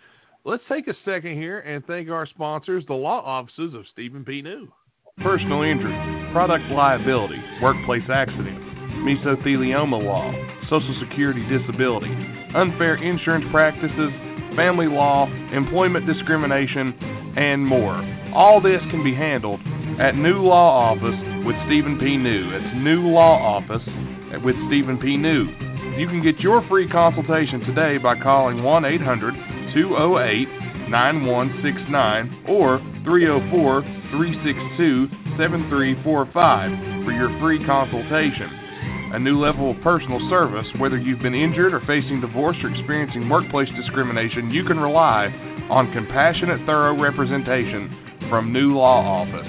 Let's take a second here and thank our sponsors, the law offices of Stephen P. New. Personal injury, product liability, workplace accident, mesothelioma law, Social Security disability, unfair insurance practices, family law, employment discrimination, and more. All this can be handled at New Law Office with Stephen P. New. It's New Law Office with Stephen P. New. You can get your free consultation today by calling 1 800 208 9169 or 304 362 7345 for your free consultation. A new level of personal service, whether you've been injured or facing divorce or experiencing workplace discrimination, you can rely on compassionate, thorough representation from New Law Office.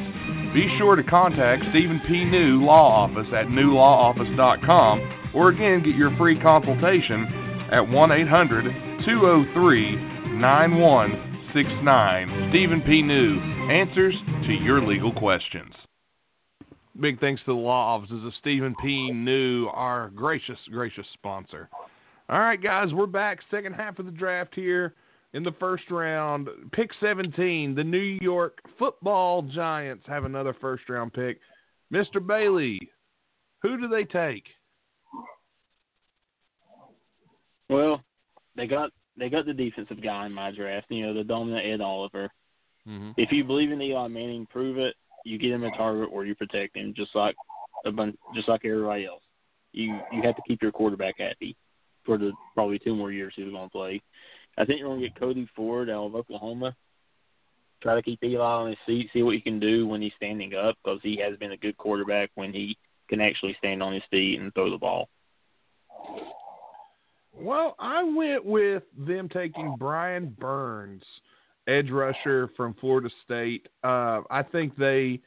Be sure to contact Stephen P. New Law Office at newlawoffice.com or again get your free consultation at 1 800 203 9169. Stephen P. New answers to your legal questions. Big thanks to the law offices of Stephen P. New, our gracious, gracious sponsor. All right, guys, we're back. Second half of the draft here in the first round. Pick 17, the New York football Giants have another first round pick. Mr. Bailey, who do they take? Well, they got they got the defensive guy in my draft. You know, the dominant Ed Oliver. Mm-hmm. If you believe in Eli Manning, prove it. You get him a target or you protect him, just like a bunch, just like everybody else. You you have to keep your quarterback happy for the probably two more years he's going to play. I think you're going to get Cody Ford out of Oklahoma. Try to keep Eli on his seat, see what you can do when he's standing up, because he has been a good quarterback when he can actually stand on his feet and throw the ball. Well, I went with them taking Brian Burns, edge rusher from Florida State. Uh, I think they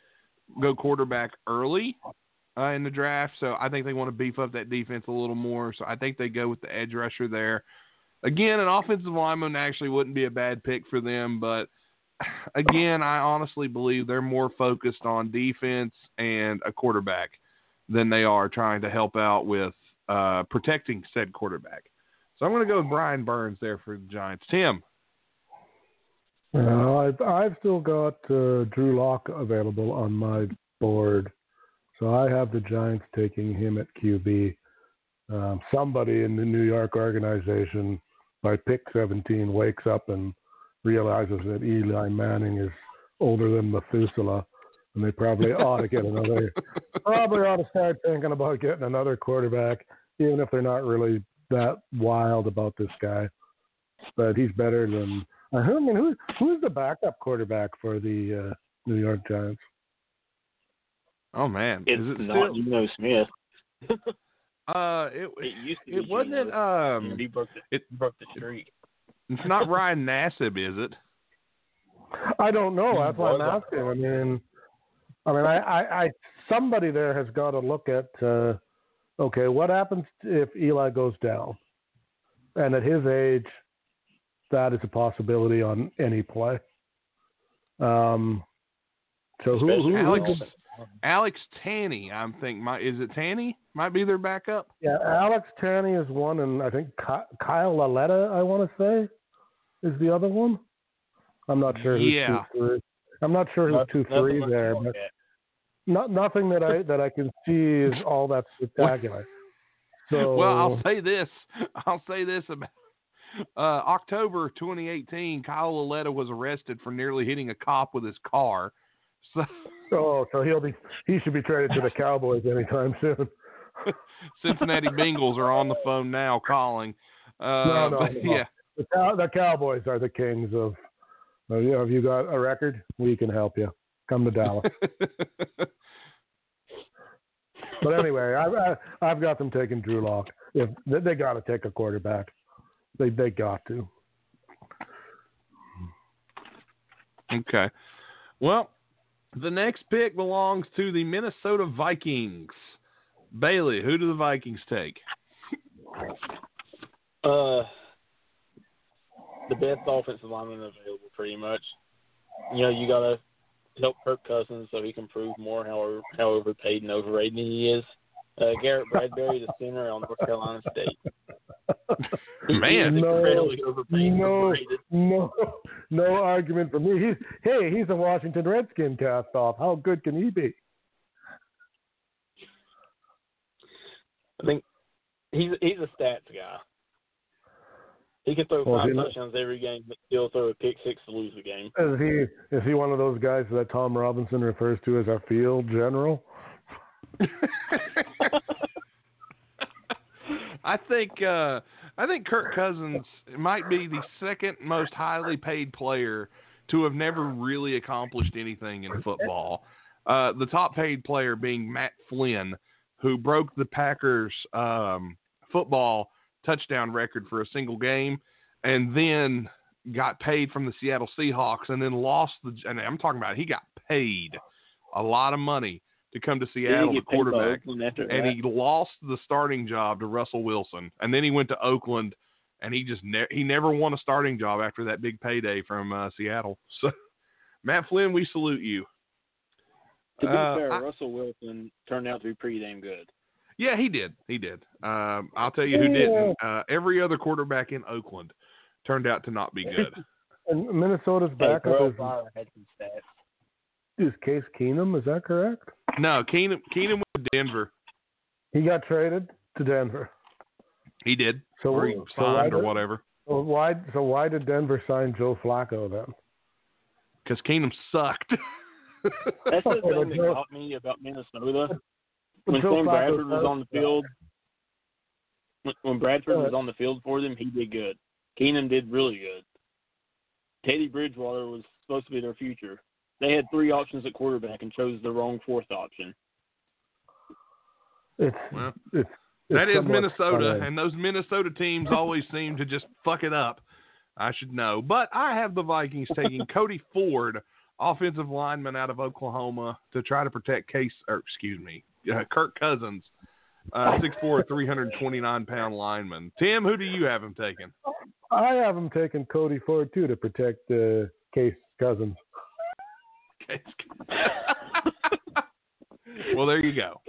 go quarterback early uh, in the draft, so I think they want to beef up that defense a little more. So I think they go with the edge rusher there. Again, an offensive lineman actually wouldn't be a bad pick for them, but (sighs) again, I honestly believe they're more focused on defense and a quarterback than they are trying to help out with uh, protecting said quarterback. So I'm going to go with Brian Burns there for the Giants. Tim. Uh, I've, I've still got uh, Drew Lock available on my board, so I have the Giants taking him at QB. Um, somebody in the New York organization by pick 17 wakes up and realizes that Eli Manning is older than Methuselah, and they probably ought to get another. (laughs) probably ought to start thinking about getting another quarterback, even if they're not really that wild about this guy. But he's better than. I mean, who, who's the backup quarterback for the uh, New York Giants? Oh man, it's is it not still? Geno Smith. (laughs) uh, it It used to be it wasn't Geno. um he broke the it broke the streak. it's not Ryan Nassib, is it? I don't know. That's why I'm asking. I mean, I mean, I, I, I somebody there has got to look at. Uh, okay, what happens if Eli goes down? And at his age, that is a possibility on any play. Um, so who, who, who Alex could- Alex Tanney, I'm thinking. Might is it Tanney? Might be their backup. yeah, Alex Tanney is one, and I think Ky- Kyle Lauletta, I want to say, is the other one. I'm not sure who's Yeah. two three. I'm not sure who's two three there, but not nothing that I that I can see is all that (laughs) spectacular. So Well, I'll say this. I'll say this about uh, October 2018. Kyle Lauletta was arrested for nearly hitting a cop with his car. So oh, so he'll be he should be traded to the Cowboys anytime soon. (laughs) Cincinnati Bengals are on the phone now calling. Uh, No, no, but no. yeah. The, Cow- the Cowboys are the kings of. Uh, you know, have you got a record? We can help you. Come to Dallas. (laughs) But anyway, I've I've got them taking Drew Lock. If they got to take a quarterback, they they got to. Okay. Well, the next pick belongs to the Minnesota Vikings. Bailey, who do the Vikings take? Uh, the best offensive lineman available, pretty much. You know, you gotta help Kirk Cousins so he can prove more how how overpaid and overrated he is. Uh, Garrett Bradbury, the center on North Carolina State. (laughs) He- Man. No, incredibly overpaid and no. No, no argument for me. He's, hey, he's a Washington Redskin cast off. How good can he be? I think he's he's a stats guy. He can throw Well, five touchdowns every game, but still throw a pick six to lose the game. Is he is he one of those guys that Tom Robinson refers to as our field general? (laughs) (laughs) I think uh, I think Kirk Cousins might be the second most highly paid player to have never really accomplished anything in football. Uh, the top paid player being Matt Flynn, who broke the Packers um, football touchdown record for a single game, and then got paid from the Seattle Seahawks, and then lost the. And I'm talking about he got paid a lot of money to come to Seattle, the quarterback, and he lost the starting job to Russell Wilson, and then he went to Oakland, and he just ne- he never won a starting job after that big payday from uh, Seattle. (laughs) So, Matt Flynn, we salute you. To be Uh, fair, I- Russell Wilson turned out to be pretty damn good. Yeah, he did. He did. Um, I'll tell you who didn't. Uh, every other quarterback in Oakland turned out to not be good. (laughs) And Minnesota's Hey, backup Burrow is, had some stats. Is Case Keenum. Is that correct? No, Keenum Keenum went to Denver. He got traded to Denver. He did, So, or he so why signed or did- whatever. So why? So why did Denver sign Joe Flacco then? Because Keenum sucked. That's the Oh, thing that Joe- got me about Minnesota. When Joe Sam Flacco Bradford was on the field, when, when Bradford was on the field for them, he did good. Keenum did really good. Teddy Bridgewater was supposed to be their future. They had three options at quarterback and chose the wrong fourth option. It's Well, it's, it's that is Minnesota, funny. and those Minnesota teams always seem to just fuck it up. I should know, but I have the Vikings taking (laughs) Cody Ford, offensive lineman out of Oklahoma, to try to protect Case, or excuse me, uh, Kirk Cousins, uh, (laughs) 6'4", 329 pound lineman. Tim, who do you have him taking? I have him taking Cody Ford too to protect uh, Case Cousins. Case. (laughs) well, there you go.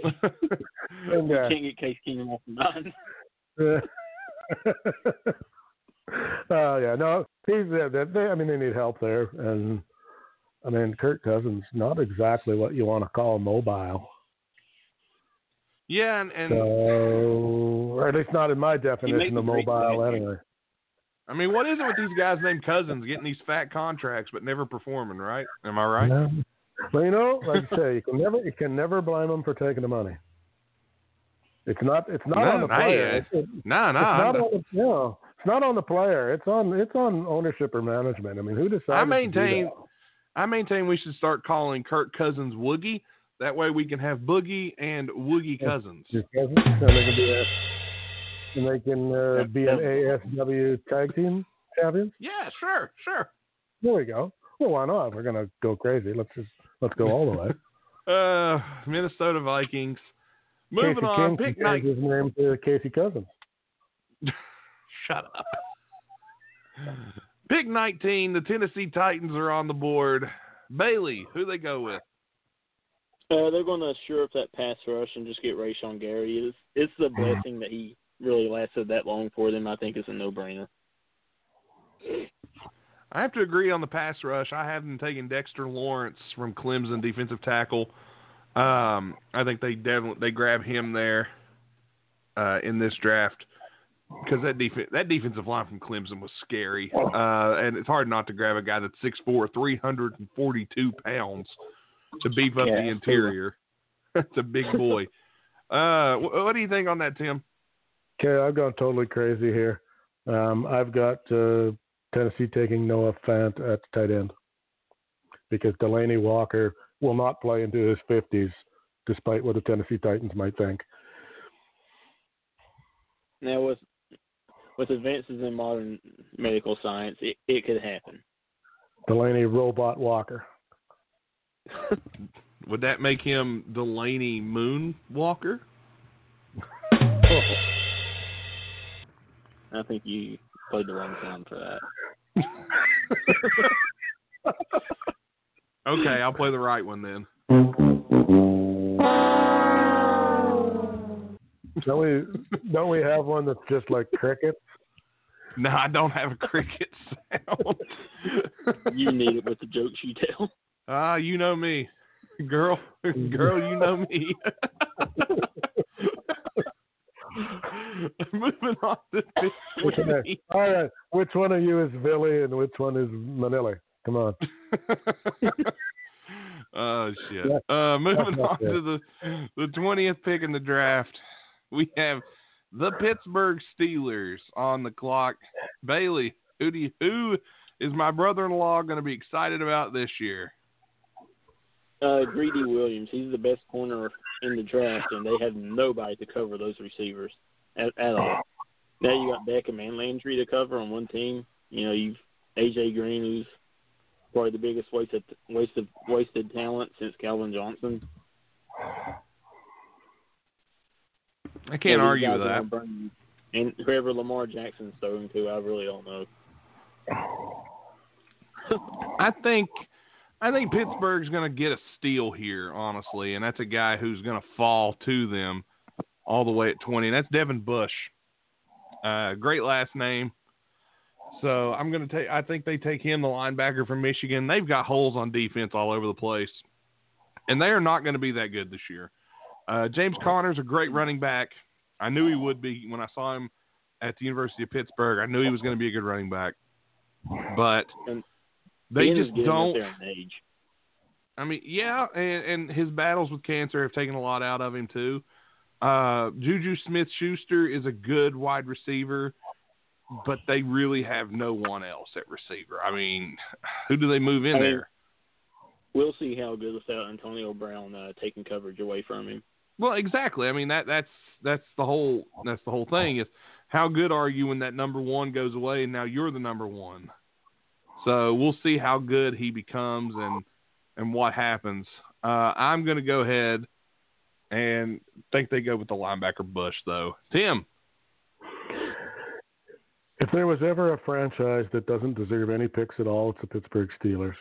And, You uh, can't get Case Keenum off the nine. Oh (laughs) yeah, no, he's uh, they, they, I mean, they need help there, and I mean, Kirk Cousins not exactly what you want to call mobile. yeah, and, and So, or at least not in my definition of mobile, anyway. I mean, what is it with these guys named Cousins getting these fat contracts but never performing? Right? Am I right? You know, like I say, you can never you can never blame them for taking the money. It's not it's not No, on the player. uh, It's, it's No, no. not I'm- on the, you know, it's not on the player. It's on it's on ownership or management. I mean, who decides? I do maintain that? I maintain we should start calling Kirk Cousins Woogie. That way we can have Boogie and Woogie Cousins. Just Cousins, they can be a, and they can uh, be an ASW tag team champions. Yeah, sure, sure. There we go. Well, why not? We're gonna go crazy. Let's just let's go all the way. (laughs) Uh, Minnesota Vikings. Moving Casey on, King pick can night. change his name to Casey Cousins. (laughs) Shut up. Pick 19. The Tennessee Titans are on the board. Bailey, who they go with? Uh, they're going to shore up that pass rush and just get Rashan Gary. It's it's the Mm-hmm. blessing that he really lasted that long for them. I think it's a no brainer. I have to agree on the pass rush. I have them taking Dexter Lawrence from Clemson, defensive tackle. Um, I think they definitely they grab him there uh, in this draft because that defense that defensive line from Clemson was scary, uh, and it's hard not to grab a guy that's 6'4", 342 pounds to beef up Yeah, the interior. (laughs) that's a big boy. Uh, what do you think on that, Tim? Okay, I've gone totally crazy here. Um, I've got uh, Tennessee taking Noah Fant at tight end because Delanie Walker will not play into his fifties, despite what the Tennessee Titans might think. Now with with advances in modern medical science, it, it could happen. Delanie Robot Walker. Would that make him Delanie Moonwalker? (laughs) I think you played the wrong sound for that. (laughs) Okay, I'll play the right one then. Don't we? Don't we have one that's just like crickets? No, I don't have a cricket (laughs) sound. You need it with the jokes you tell. Ah, you know me, girl. (laughs) Girl, you know me. (laughs) Moving on to (laughs) Okay. 20. All right. Which one of you is Billy and which one is Manila? Come on. (laughs) oh shit. Uh, moving on to the the twentieth pick in the draft, we have the Pittsburgh Steelers on the clock. Bailey, who do you, who is my brother-in-law going to be excited about this year? Uh, Greedy Williams. He's the best corner in the draft, and they have nobody to cover those receivers at, at all. Now you got Beckham and Landry to cover on one team. You know, you've AJ Green, who's probably the biggest wasted wasted wasted talent since Calvin Johnson. I can't argue with that. And whoever Lamar Jackson's throwing to, I really don't know. I think I think Pittsburgh's going to get a steal here, honestly, and that's a guy who's going to fall to them all the way at 20. And that's Devin Bush. Uh, great last name. So I'm going to take. I think they take him, the linebacker from Michigan. They've got holes on defense all over the place, and they are not going to be that good this year. Uh, James Conner's a great running back. I knew he would be when I saw him at the University of Pittsburgh. I knew he was going to be a good running back, but they just don't. I mean, yeah, and, and his battles with cancer have taken a lot out of him too. Uh, Juju Smith Schuster is a good wide receiver, but they really have no one else at receiver. I mean, who do they move in I mean, there? We'll see how good without Antonio Brown uh, taking coverage away from him. Well, exactly. I mean that that's that's the whole that's the whole thing is how good are you when that number one goes away and now you're the number one. So we'll see how good he becomes and and what happens. Uh, I'm going to go ahead and think they go with the linebacker Bush though. Tim. If there was ever a franchise that doesn't deserve any picks at all, it's the Pittsburgh Steelers.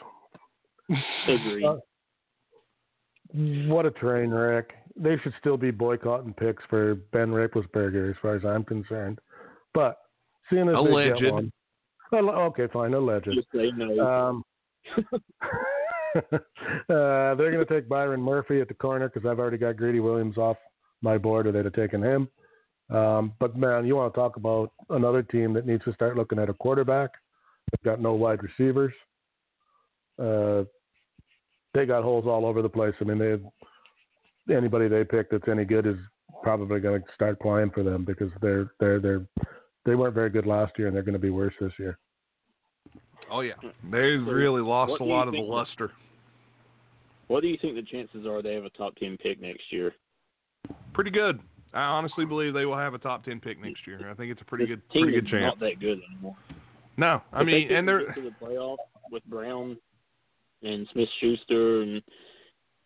(laughs) Agreed. Uh, what a train wreck they should still be boycotting picks for Ben Roethlisberger, as far as I'm concerned. But seeing as alleged. they get one, well, okay, fine, alleged. Um, (laughs) uh, they're going to take Byron Murphy at the corner because I've already got Greedy Williams off my board, or they'd have taken him. Um, but man, you want to talk about another team that needs to start looking at a quarterback? They've got no wide receivers. Uh, they got holes all over the place. I mean, they anybody they pick that's any good is probably going to start playing for them because they're they're they're they weren't very good last year and they're going to be worse this year. Oh yeah, they've really lost a lot of the luster. What do you think the chances are they have a top ten pick next year? Pretty good. I honestly believe they will have a top ten pick next year. I think it's a pretty the good, pretty good chance. Not that good anymore. No, I if mean, they and they're to the playoff with Brown and Smith Schuster and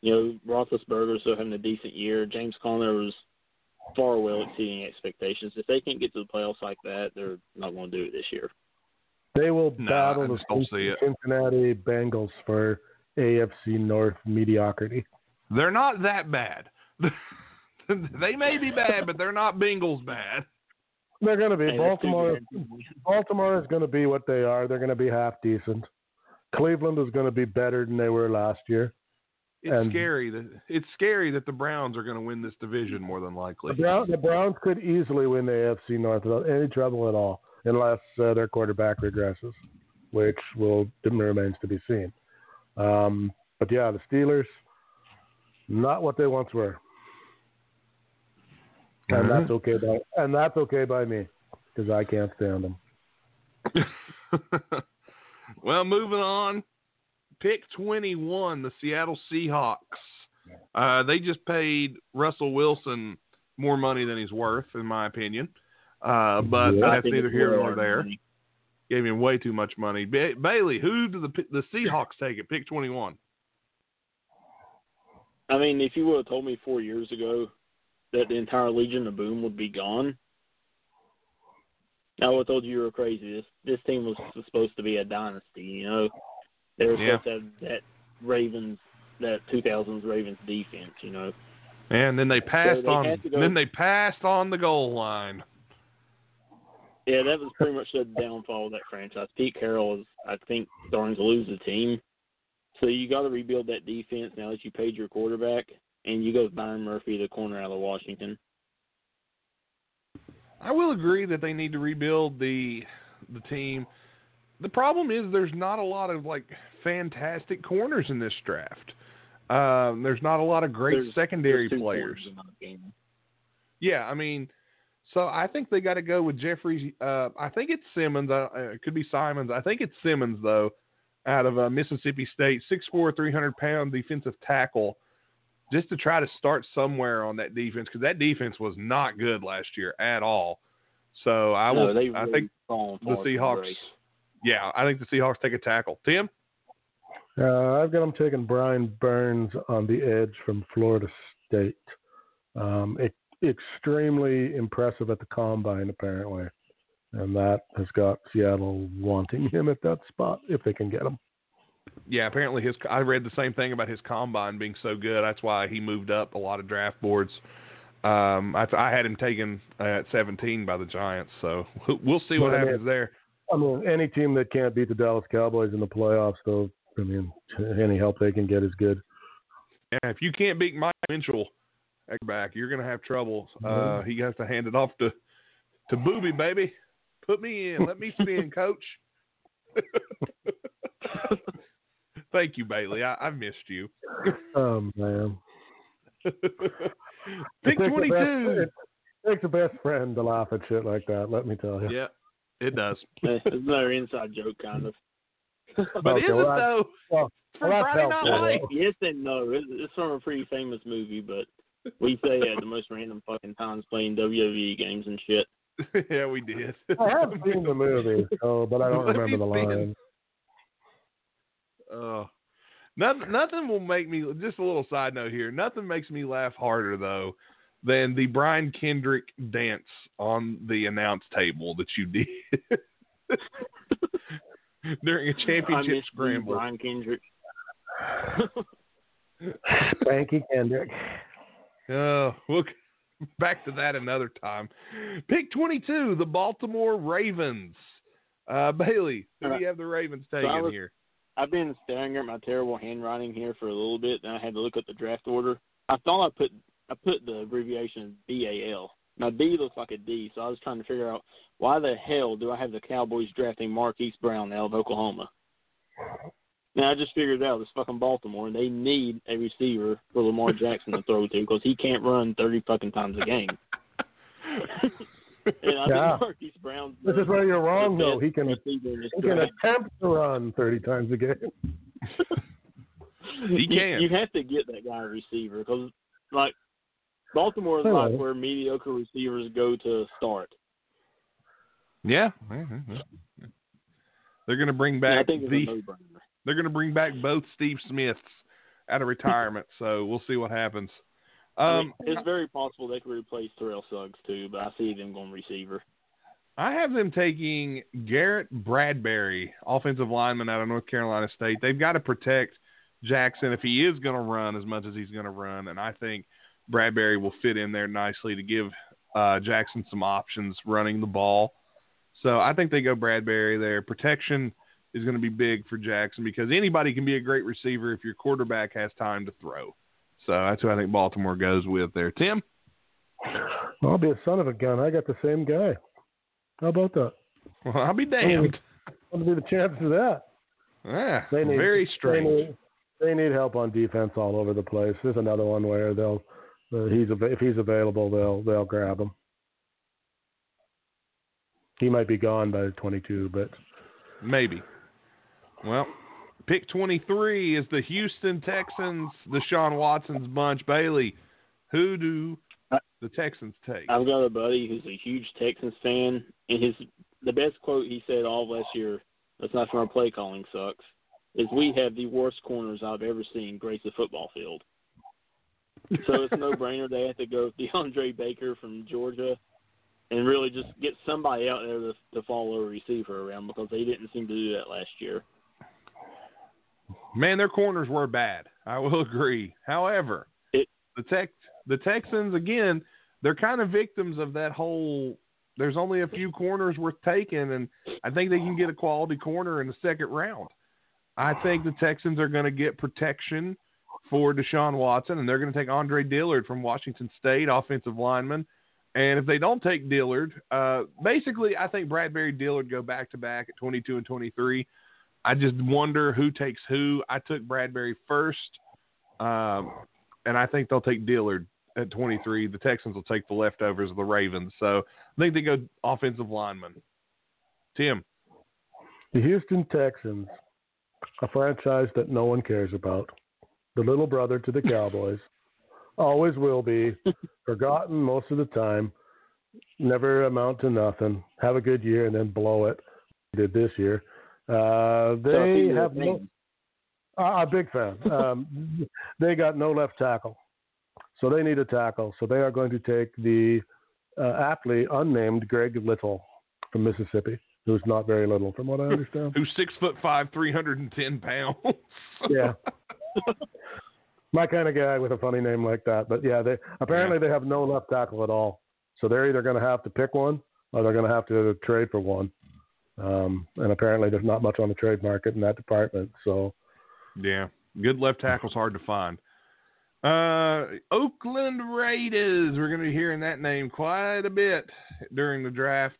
you know, Roethlisberger still having a decent year. James Conner was far well exceeding expectations. If they can't get to the playoffs like that, they're not going to do it this year. They will no, battle the Cincinnati Bengals for AFC North mediocrity. They're not that bad. (laughs) they may be bad, but they're not Bengals bad. They're going to be. Hey, Baltimore. Baltimore is going to be what they are. They're going to be half decent. Cleveland is going to be better than they were last year. It's and scary that it's scary that the Browns are going to win this division more than likely. The, Brown, the Browns could easily win the AFC North without any trouble at all, unless uh, their quarterback regresses, which will remains to be seen. Um, but yeah, the Steelers, not what they once were, and mm-hmm. that's okay by and that's okay by me because I can't stand them. (laughs) well, moving on pick 21, the Seattle Seahawks. Uh, they just paid Russell Wilson more money than he's worth, in my opinion. Uh, but yeah, that's neither here nor there. Money. Gave him way too much money. Ba- Bailey, who do the the Seahawks take at pick 21? I mean, if you would have told me four years ago that the entire Legion of Boom would be gone, I would have told you you were crazy. This this team was supposed to be a dynasty, you know. They were yeah. supposed to have that Ravens, that 2000s Ravens defense, you know. And then they passed so they on. Then they passed on the goal line. Yeah, that was pretty much the downfall of that franchise. Pete Carroll is, I think, starting to lose the team. So you got to rebuild that defense now that you paid your quarterback, and you go with Byron Murphy, the corner out of Washington. I will agree that they need to rebuild the the team. The problem is there's not a lot of like fantastic corners in this draft. Um, there's not a lot of great there's, secondary there's players. Yeah, I mean, So I think they got to go with Jeffries. Uh, I think it's Simmons. Uh, it could be Simons. I think it's Simmons though, out of uh, Mississippi State, 6'4", 300 pound defensive tackle, just to try to start somewhere on that defense because that defense was not good last year at all. So I No, will. they I think the Seahawks. grace. Yeah, I think the Seahawks take a tackle. Tim. Uh, I've got them taking Brian Burns on the edge from Florida State. Um, e- extremely impressive at the combine, apparently, and that has got Seattle wanting him at that spot if they can get him. Yeah, apparently his. I read the same thing about his combine being so good. That's why he moved up a lot of draft boards. Um, I, I had him taken at 17 by the Giants, so (laughs) we'll see what I mean- happens there. I mean, any team that can't beat the Dallas Cowboys in the playoffs, though, I mean, any help they can get is good. And if you can't beat Mike Winchell back, you're going to have trouble. Uh, Mhm. he has to hand it off to to Boobie, baby. Put me in. Let me spin, (laughs) coach. (laughs) Thank you, Bailey. I, I've missed you. Oh man, (laughs) Pick It takes a 22. best- It takes a best friend to laugh at shit like that. Let me tell you. Yeah, it does. It's another inside joke, kind of. But Okay, is it well, I- though? well, It's from well, Friday Night. Lights. yes and no. It's, it's from a pretty famous movie, but we say at the most random fucking times playing WWE games and shit. (laughs) yeah, we did. I have seen the movie, (laughs) oh, but I don't Let remember the spin. line. Uh, nothing, nothing will make me. Just a little side note here. Nothing makes me laugh harder though than the Brian Kendrick dance on the announce table that you did (laughs) during a championship miss you, scramble. Brian Kendrick. Thank you, Kendrick. Uh, (laughs) we'll back to that another time. Pick twenty-two, the Baltimore Ravens. Uh, Bailey, who do you have the Ravens taking was- here? I've been staring at my terrible handwriting here for a little bit, and I had to look at the draft order. I thought I put I put the abbreviation BAL. Now B looks like a D, so I was trying to figure out why the hell do I have the Cowboys drafting Marquise Brown out of Oklahoma? Now I just figured out it's fucking Baltimore, and they need a receiver for Lamar Jackson to throw to because he can't run thirty fucking times a game. (laughs) And I Yeah. think Marquise Brown's This is where you're wrong, the though. He can receiver he can attempt to run 30 times a game. He You- can. You, have to get that guy a receiver because, like, Baltimore is Oh. like where mediocre receivers go to start. Yeah, they're going to bring And I back think it's the. A no-brainer. They're going to bring back both Steve Smiths out of (laughs) retirement, so we'll see what happens. I Um, mean, it's very possible they could replace Terrell Suggs too, but I see them going receiver. I have them taking Garrett Bradbury, offensive lineman out of North Carolina State. They've got to protect Jackson if he is going to run as much as he's going to run, and I think Bradbury will fit in there nicely to give uh, Jackson some options running the ball. So I think they go Bradbury there. Protection is going to be big for Jackson because anybody can be a great receiver if your quarterback has time to throw. So that's who I think Baltimore goes with there. Tim? I'll be a son of a gun. I got the same guy. How about that? Well, I'll be damned. What would be the chances of that? Ah, They need, very They strange. need, they need help on defense all over the place. There's another one where they'll uh, he's if he's available, they'll they'll grab him. He might be gone by 22, but Maybe. Well, pick 23 is the Houston Texans, the Sean Watson's bunch. Bailey, who do the Texans take? I've got a buddy who's a huge Texans fan, and his the best quote he said all last year. That's not from our play calling sucks. Is we have the worst corners I've ever seen grace a football field. So it's (laughs) no brainer. They have to go with DeAndre Baker from Georgia, and really just get somebody out there to, to follow a receiver around because they didn't seem to do that last year. Man, their corners were bad. I will (laughs) agree. However, It- the Tex the Texans again, they're kind of victims of that whole. There's only a few corners worth taking, and I think they can get a quality corner in the second round. I think the Texans are going to get protection for Deshaun Watson, and they're going to take Andre Dillard from Washington State, offensive lineman. And if they don't take Dillard, uh, basically, I think Bradbury Dillard go back to back at 22 and 23. I just wonder who takes who. I took Bradbury first, um, and I think they'll take Dillard at 23. The Texans will take the leftovers of the Ravens. So I think they go offensive lineman. Tim. The Houston Texans, a franchise that no one cares about, the little brother to the (laughs) Cowboys, always will be, (laughs) forgotten most of the time, never amount to nothing, have a good year and then blow it. Did this year. Uh, they have no. Uh, a big fan. (laughs) Um, they got no left tackle, so they need a tackle. So they are going to take the uh, aptly unnamed Greg Little from Mississippi, who's not very little, from what I understand. who's six foot five, three hundred and ten pounds. (laughs) yeah. My kind of guy with a funny name like that, but yeah, they apparently yeah. they have no left tackle at all, so they're either going to have to pick one or they're going to have to trade for one. Um, and apparently, there's not much on the trade market in that department. So, yeah, good left tackle's hard to find. Uh, Oakland Raiders. We're going to be hearing that name quite a bit during the draft.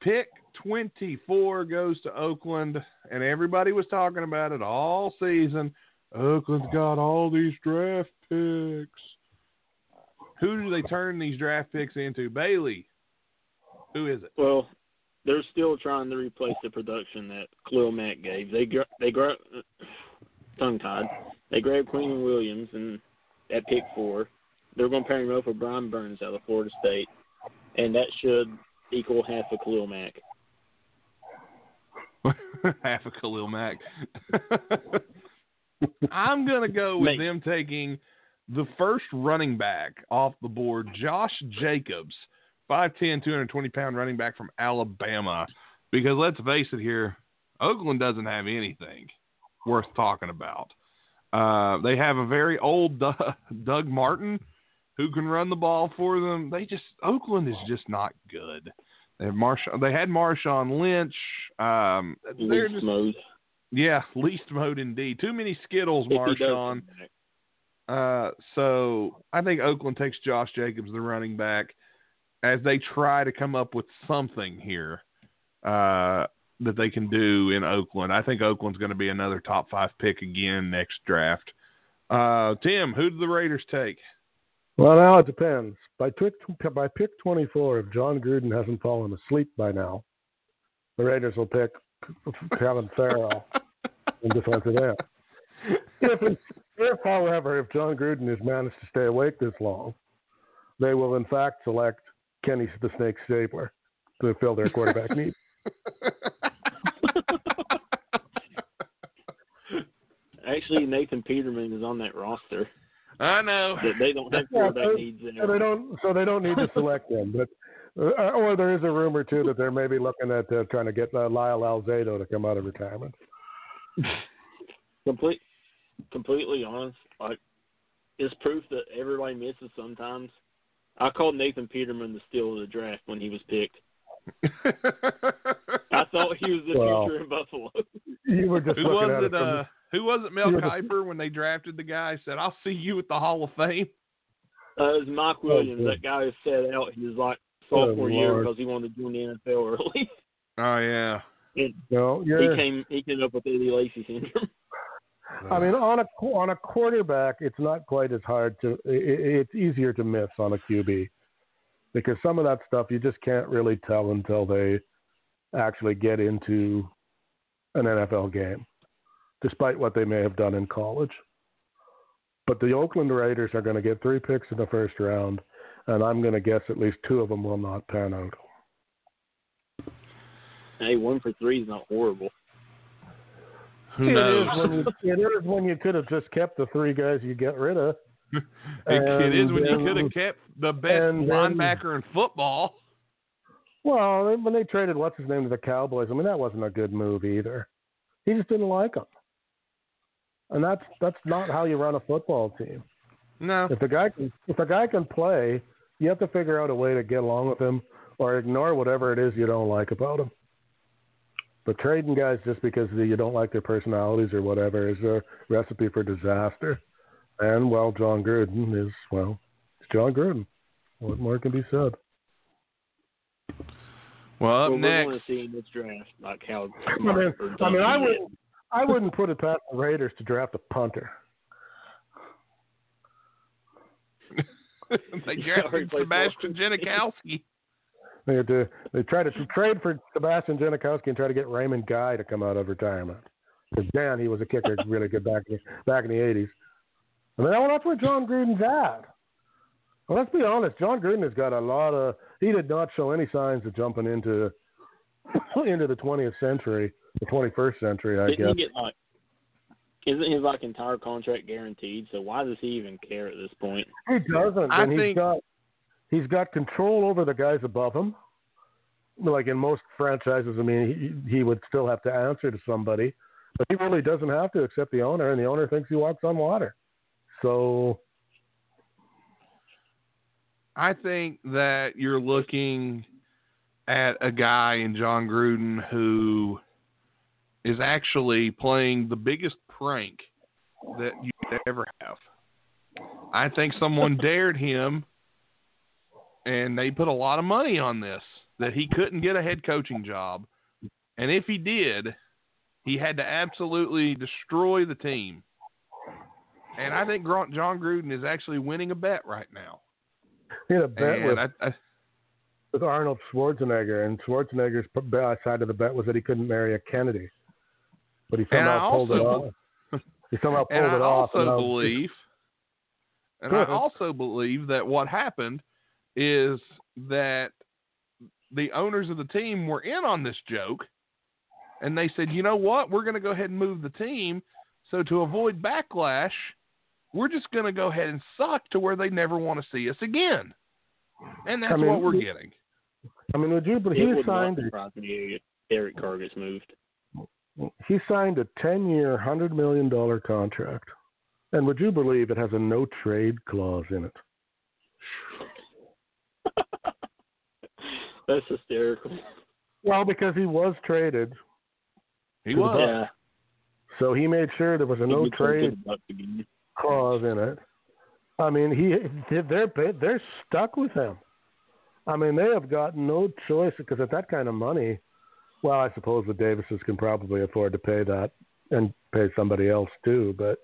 Pick 24 goes to Oakland, and everybody was talking about it all season. Oakland's got all these draft picks. Who do they turn these draft picks into? Bailey. Who is it? Well, they're still trying to replace the production that Khalil Mack gave. They they gra- tongue tied. They grabbed Quinnen Williams and at pick four. They're going to pair him up with Brian Burns out of Florida State, and that should equal half of Khalil Mack. (laughs) half of Khalil Mack. (laughs) I'm going to go with them taking the first running back off the board, Josh Jacobs 5'10, 220 pound running back from Alabama. Because let's face it here, Oakland doesn't have anything worth talking about. Uh, they have a very old (laughs) Doug Martin who can run the ball for them. They just Oakland is just not good. They have Marsh. They had Marshawn Lynch. Um, least just, mode. Yeah, least mode indeed. Too many Skittles, Marshawn. Uh, so I think Oakland takes Josh Jacobs, the running back as they try to come up with something here uh, that they can do in Oakland. I think Oakland's going to be another top five pick again next draft. Uh, Tim, who do the Raiders take? Well, now it depends. By pick by pick 24, if Jon Gruden hasn't fallen asleep by now, the Raiders will pick Clelin Ferrell in defensive end. If, if, however, if Jon Gruden has managed to stay awake this long, they will in fact select Kenny the Snake Stabler to fill their quarterback (laughs) need. Actually, Nathan Peterman is on that roster. I know they don't have quarterback yeah, needs So they don't. So they don't need to (laughs) select them. But uh, or there is a rumor too that they're maybe looking at uh, trying to get uh, Lyle Alzado to come out of retirement. Complete, completely honest, like it's proof that everybody misses sometimes. I called Nathan Peterman the steal of the draft when he was picked. (laughs) I thought he was the well, future in Buffalo. You were just who was it? Uh, who was it? Mel Kiper just... when they drafted the guy said, "I'll see you at the Hall of Fame." Uh, it was Mike oh, Williams. Oh, that guy who said out he was like sophomore oh, year because he wanted to join the NFL early. Oh yeah. (laughs) And no, he came he came up with Eddie Lacy syndrome. I mean, on a on a quarterback, it's not quite as hard to. It, it's easier to miss on a QB because some of that stuff you just can't really tell until they actually get into an NFL game, despite what they may have done in college. But the Oakland Raiders are going to get three picks in the first round, and I'm going to guess at least two of them will not pan out. Hey, one for three is not horrible. Who it knows? Is when you, (laughs) it is when you could have just kept the three guys you get rid of. it, it is when you could have kept the best linebacker in football. Well, when they traded what's his name to the Cowboys, I mean that wasn't a good move either. He just didn't like them, and that's that's not how you run a football team. No. If the guy can if a guy can play, you have to figure out a way to get along with him or ignore whatever it is you don't like about him. But trading guys just because you don't like their personalities or whatever is a recipe for disaster. And well, Jon Gruden is well, it's Jon Gruden. What more can be said? Well, up well, next, we're to see in this draft like how. (laughs) I mean, I mean, I wouldn't, I wouldn't put it past the Raiders to draft a punter. (laughs) they He drafted already plays Sebastian ball. Janikowski. They had to, they tried to trade for Sebastian Janikowski and try to get Raymond Guy to come out of retirement. Because Dan, he was a kicker really good back in, back in the '80s. I mean, well, that's where Jon Gruden's at. Well, let's be honest. Jon Gruden has got a lot of. He did not show any signs of jumping into (coughs) into the 20th century, the 21st century, I Didn't guess. he get like? Isn't his like entire contract guaranteed? So why does he even care at this point? He doesn't, I and he's think- got he's got control over the guys above him. Like in most franchises, I mean, he, he would still have to answer to somebody, but he really doesn't have to except the owner, and the owner thinks he walks on water. So I think that you're looking at a guy in Jon Gruden who is actually playing the biggest prank that you ever have. I think someone (laughs) dared him and they put a lot of money on this that he couldn't get a head coaching job. And if he did, he had to absolutely destroy the team. And I think Jon Gruden is actually winning a bet right now. he had a bet And with, I, I, with Arnold Schwarzenegger, and Schwarzenegger's side of the bet was that he couldn't marry a Kennedy, but he somehow pulled it off. (laughs) He somehow pulled and I it off. also and believe, and I (laughs) also believe that what happened is that the owners of the team were in on this joke, and they said, you know what, we're going to go ahead and move the team. So to avoid backlash, we're just going to go ahead and suck to where they never want to see us again. And that's I mean, what we're getting. I mean, would you? But It he signed surprise me Derek Carr gets moved. he signed a ten-year, hundred million dollar contract, and would you believe it has a no trade clause in it? That's hysterical. Well, because he was traded, He was. Yeah. so he made sure there was a no He gets trade the clause in it. I mean, he they're they're stuck with him. I mean, they have got no choice because at that kind of money, well, I suppose the Davises can probably afford to pay that and pay somebody else too. But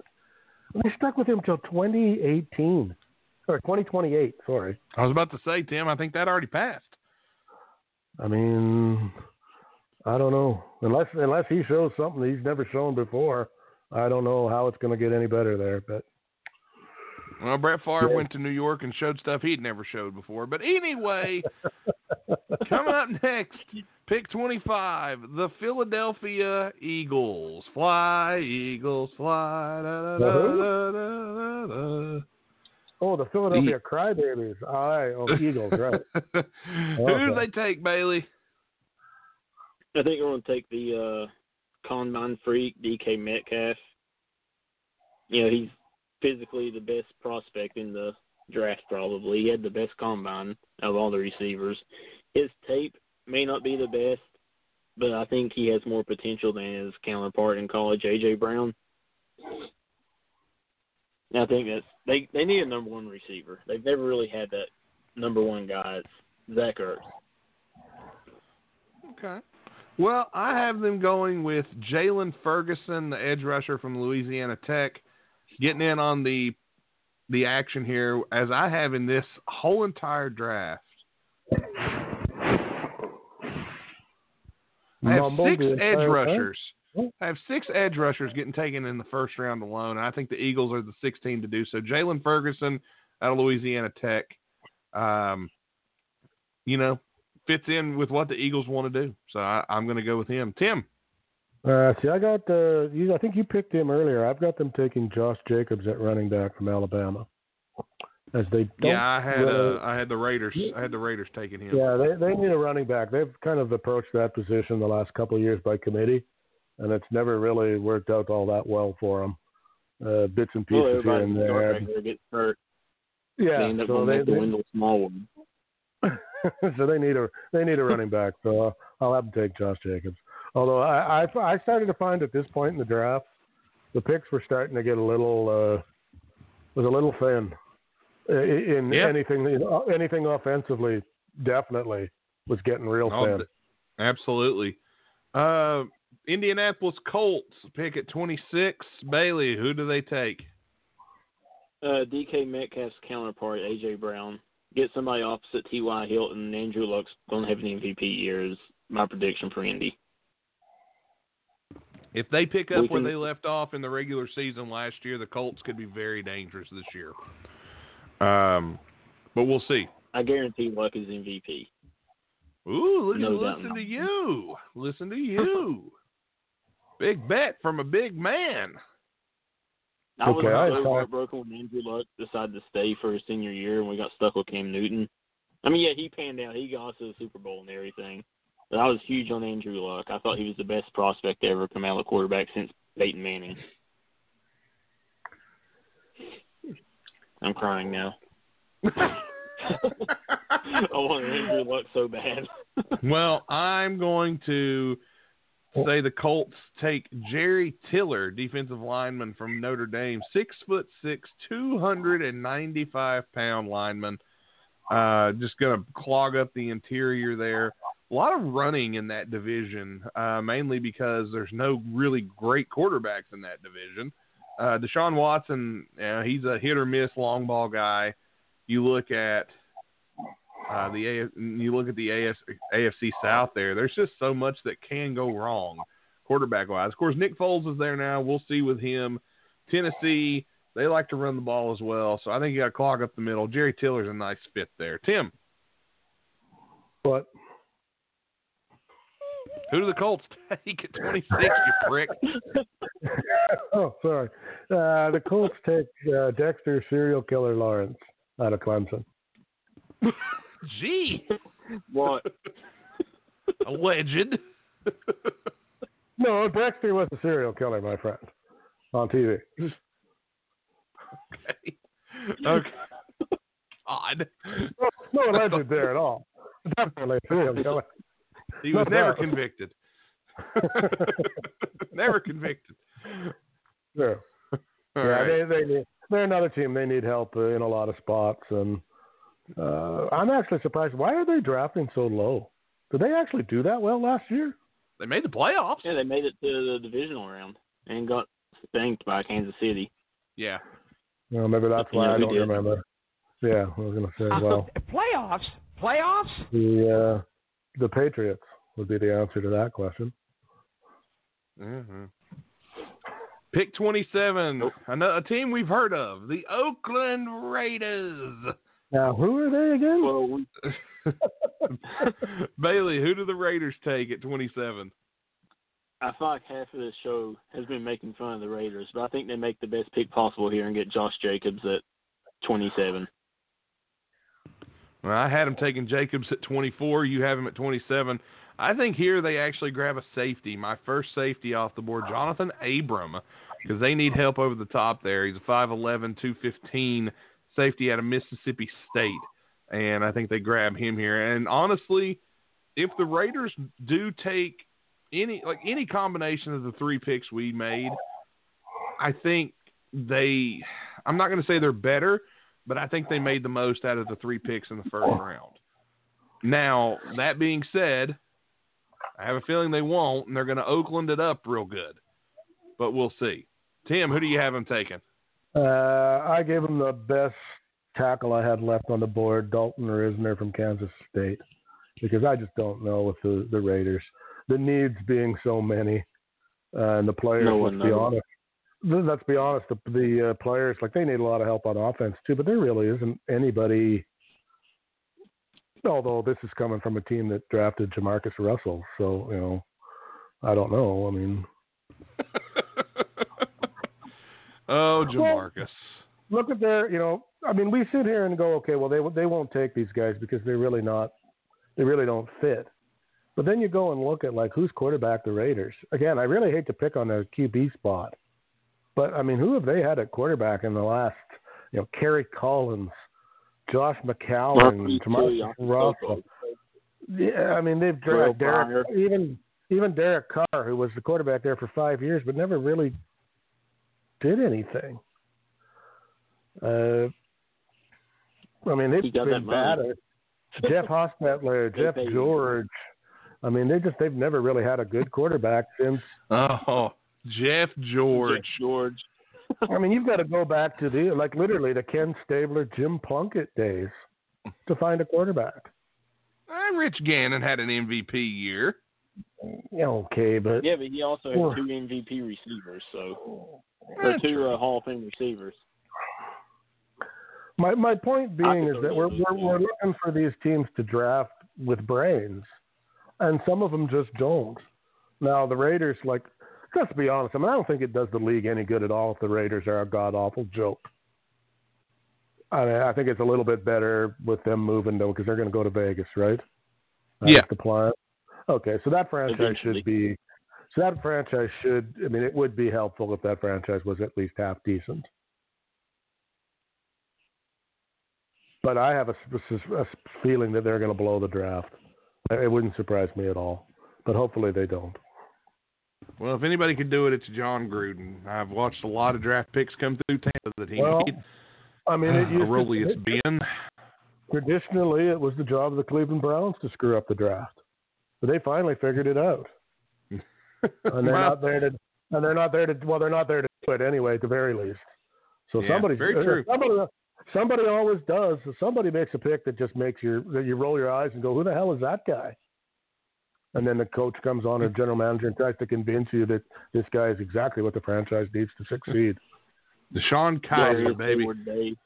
they stuck with him till 2018 or 2028. Sorry. I was about to say, Tim, I think that already passed. I mean, I don't know. Unless unless he shows something he's never shown before, I don't know how it's going to get any better there. But Well, Brett Favre Yeah. went to New York and showed stuff he'd never showed before. But anyway, coming up (laughs) next, pick 25, the Philadelphia Eagles. Fly, Eagles, fly. Da, da, da, oh, the Philadelphia Crybabies. All right. oh Eagles, right? (laughs) Who do they take, Bailey? I think we're going to take the uh, combine freak DK Metcalf. You know, he's physically the best prospect in the draft. Probably he had the best combine of all the receivers. His tape may not be the best, but I think he has more potential than his counterpart in college, AJ Brown. And I think that's they they need a number one receiver. They've never really had that number one guy. It's Zach Ertz. Okay. Well, I have them going with Jaylon Ferguson, the edge rusher from Louisiana Tech, getting in on the the action here as I have in this whole entire draft. I have six edge entire rushers. I have six edge rushers getting taken in the first round alone, and I think the Eagles are the 16 to do so. Jaylon Ferguson out of Louisiana Tech, um, you know, fits in with what the Eagles want to do. So I, I'm going to go with him. Tim, Uh, see, I got uh, you. I think you picked him earlier. I've got them taking Josh Jacobs at running back from Alabama, as they don't. yeah, I had really- uh, I had the Raiders. I had the Raiders taking him. Yeah, they they need a running back. They've kind of approached that position the last couple of years by committee, and it's never really worked out all that well for them. Uh, bits and Well, pieces here everybody and in the there. regular gets hurt. Yeah, they end up so going they, with the they Wendell Smallwood. (laughs) so they need a they need a running back. So I'll have to take Josh Jacobs. Although I, I I started to find at this point in the draft, the picks were starting to get a little uh, was a little thin in Yeah. anything anything offensively. Definitely was getting real Oh, thin. absolutely. Uh, Indianapolis Colts pick at 26. Bailey, who do they take? uh, DK Metcalf's counterpart, AJ Brown. Get somebody opposite T.Y. Hilton and Andrew Luck's going to have an MVP year is my prediction for Indy. If they pick up We where they left off in the regular season last year, the Colts could be very dangerous this year. Um, but we'll see. I guarantee Luck is MVP. Ooh, look No listen to you. Listen to you. (laughs) big bet from a big man. I was Okay, I so thought- heartbroken when Andrew Luck decided to stay for his senior year and we got stuck with Cam Newton. I mean, yeah, he panned out. He got us to the Super Bowl and everything. But I was huge on Andrew Luck. I thought he was the best prospect to ever come out of the quarterback since Peyton Manning. I'm crying now. (laughs) (laughs) I want Andrew Luck so bad. Well, I'm going to say the Colts take Jerry Tillery, defensive lineman from Notre Dame, six foot six, two hundred and ninety five pound lineman. Uh, just going to clog up the interior there. A lot of running in that division, uh, mainly because there's no really great quarterbacks in that division. Uh, Deshaun Watson, uh, he's a hit or miss long ball guy. You look at uh, the you look at the AF, AFC South there. There's just so much that can go wrong, quarterback wise. Of course, Nick Foles is there now. We'll see with him. Tennessee, they like to run the ball as well, so I think you got to clog up the middle. Jerry Tillery's a nice fit there. Tim, But who do the Colts take at 26? You prick. (laughs) oh, sorry. Uh, the Colts take uh, Dexter serial killer Lawrence out of Clemson. (laughs) Gee, what? (laughs) a legend. No, Dexter was a serial killer, my friend, on TV. okay. Okay. Odd. No, no legend there at all. Definitely a serial (laughs) killer. He was No never doubt. convicted. (laughs) never convicted. Yeah. All yeah, right. they they need, they're another team. They need help uh, in a lot of spots, and uh, I'm actually surprised. Why are they drafting so low? Did they actually do that well last year? They made the playoffs. Yeah, they made it to the divisional round and got spanked by Kansas City. Yeah. Well, maybe that's You why know I don't did? remember. Yeah, I was going to say. Well, playoffs? Playoffs? the uh, the Patriots would be the answer to that question. Mm-hmm. Pick 27, another a team we've heard of, the Oakland Raiders. Now, who are they again? Well, we, (laughs) Bailey, who do the Raiders take at 27? I feel like half of this show has been making fun of the Raiders, but I think they make the best pick possible here and get Josh Jacobs at 27. Well, I had him taking Jacobs at 24. You have him at 27. I think here they actually grab a safety, my first safety off the board, Johnathan Abram, because they need help over the top there. He's a 5'11", 215 safety out of Mississippi State, and I think they grab him here. And honestly, if the Raiders do take any like any combination of the three picks we made, I think they. I'm not going to say they're better, but I think they made the most out of the three picks in the first round. Now, that being said, I have a feeling they won't, and they're going to Oakland it up real good. But we'll see. Tim, who do you have them taking? Uh, I gave him the best tackle I had left on the board, Dalton Risner from Kansas State, because I just don't know with the, the Raiders. The needs being so many, uh, and the players, No let's be knows. honest. Let's be honest, the, the uh, players, like, they need a lot of help on offense, too, but there really isn't anybody. Although this is coming from a team that drafted Jamarcus Russell, so, you know, I don't know. I mean, (laughs) oh, Jamarcus. look at their, you know, I mean, we sit here and go, okay, well, they they won't take these guys because they're really not, they really don't fit. But then you go and look at like who's quarterback the Raiders. Again, I really hate to pick on their QB spot, but I mean, who have they had at quarterback in the last, you know, Kerry Collins, Josh McCown, Murphy, Jamarcus Russell. Yeah, I mean, they've Will drafted Derek, even even Derek Carr, who was the quarterback there for five years, but never really did anything. Uh, I mean, they've He got been bad. Jeff (laughs) Hostetler, Jeff. George. I mean, they just they've never really had a good quarterback since. Oh, Jeff George. Jeff George. I mean, you've got to go back to the like literally the Ken Stabler, Jim Plunkett days to find a quarterback. Uh, Rich Gannon had an MVP year. Okay, but Yeah, but he also had two MVP receivers, so or two uh, Hall of Fame receivers. my my point being is that we're we're, we're looking for these teams to draft with brains, and some of them just don't. Now the Raiders, like, let's be honest. I mean, I don't think it does the league any good at all if the Raiders are a god awful joke. I mean, I think it's a little bit better with them moving though, because they're going to go to Vegas, right? That's Yeah. the plan. Okay, so that franchise Eventually. should be. So that franchise should. I mean, it would be helpful if that franchise was at least half decent. But I have a feeling that they're going to blow the draft. It wouldn't surprise me at all. But hopefully they don't. Well, if anybody could do it, it's Jon Gruden. I've watched a lot of draft picks come through Tampa that he Well, made. I mean, it ah, used to, it- Ben. traditionally it was the job of the Cleveland Browns to screw up the draft, but they finally figured it out, (laughs) and they're Well, not there to. And they're not there to. Well, they're not there to do it anyway, at the very least. So Yeah, somebody, very uh, true. somebody, somebody always does. So somebody makes a pick that just makes your that you roll your eyes and go, "Who the hell is that guy?" And then the coach comes on or general manager and tries to convince you that this guy is exactly what the franchise needs to succeed. (laughs) DeShone Kizer, Darius baby. Heyward-Bey.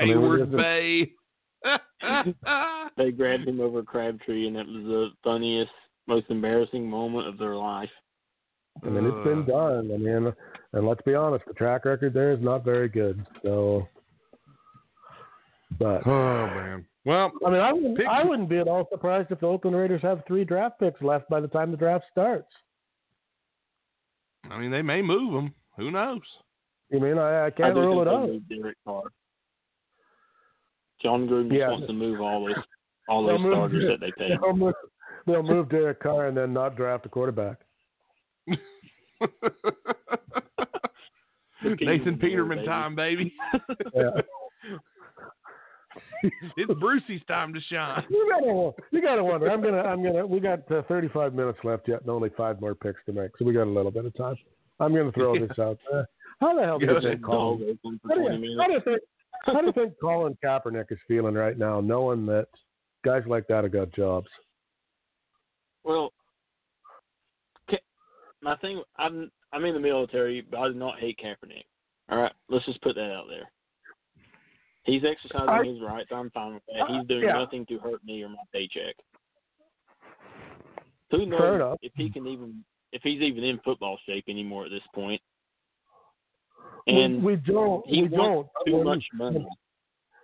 I mean, what Hayward? Bay. (laughs) They grabbed him over Crabtree, and it was the funniest, most embarrassing moment of their life. I mean, it's been done. I mean, and let's be honest, the track record there is not very good. So, but Oh man. Well, I mean, I wouldn't, Pick- I wouldn't be at all surprised if the Oakland Raiders have three draft picks left by the time the draft starts. I mean, they may move them. Who knows? You mean I, I can't I rule it out? Derek Carr. Jon Gruden Yeah. wants to move all those all those starters that they paid. They'll move, they'll move Derek Carr and then not draft a quarterback. Nathan Peterman baby. time, baby. Yeah. (laughs) it's Brucey's time to shine. You gotta, you gotta wonder. I'm gonna, I'm gonna. We got uh, 35 minutes left yet, and only five more picks to make, so we got a little bit of time. I'm gonna throw this out there. How the hell do Go you ahead. think (laughs) Dog Colin? open for How do you, how do you think? How do you think Colin Kaepernick is feeling right now, knowing that guys like that have got jobs? Well, my thing, I'm I'm in the military, but I do not hate Kaepernick. All right, let's just put that out there. He's exercising I- his rights. I'm fine with that. Uh, He's doing yeah. nothing to hurt me or my paycheck. Who knows if he can even if he's even in football shape anymore at this point? And we, don't. he we don't. too When- much money.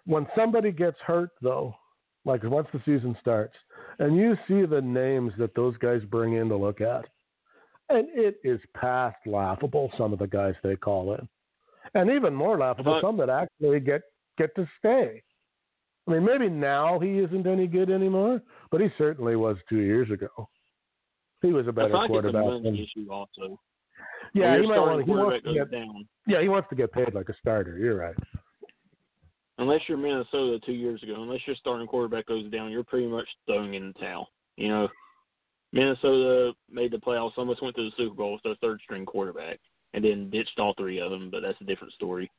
when somebody gets hurt though, like once the season starts, and you see the names that those guys bring in to look at, and it is past laughable some of the guys they call in, and even more laughable some that actually get get to stay. I mean, maybe now he isn't any good anymore, but he certainly was two years ago. He was a better feel like it's a quarterback. money Than, issue also. yeah, he might want. He wants to get. down. Yeah, he wants to get paid like a starter. You're right. Unless you're Minnesota two years ago, unless your starting quarterback goes down, you're pretty much throwing in the towel. You know, Minnesota made the playoffs, almost went to the Super Bowl with their third string quarterback, and then ditched all three of them. But that's a different story.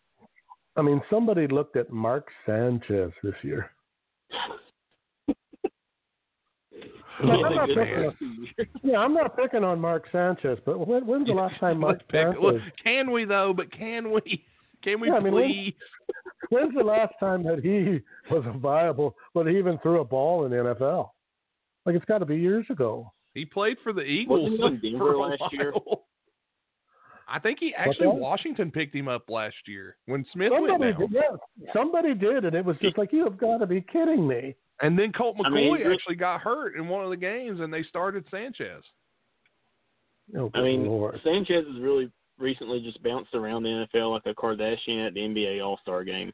I mean, somebody looked at Mark Sanchez this year. (laughs) Like, I'm not picking on- Yeah, I'm not picking on Mark Sanchez, but when, when's the last time (laughs) Mark Let's Sanchez? look, can we though? But can we? Can we Yeah, I mean, when- please? When's the last time that he was a viable, but he even threw a ball in the NFL? Like it's got to be years ago. He played for the Eagles Wasn't he in (laughs) Denver for a last year? I think he actually? Washington picked him up last year when Smith went Somebody down. did, yeah, somebody did, and it was just like you have got to be kidding me. And then Colt McCoy I mean, actually got hurt in one of the games, and they started Sanchez. Oh, I mean, Lord. Sanchez is really recently just bounced around the NFL like a Kardashian at the NBA All Star game.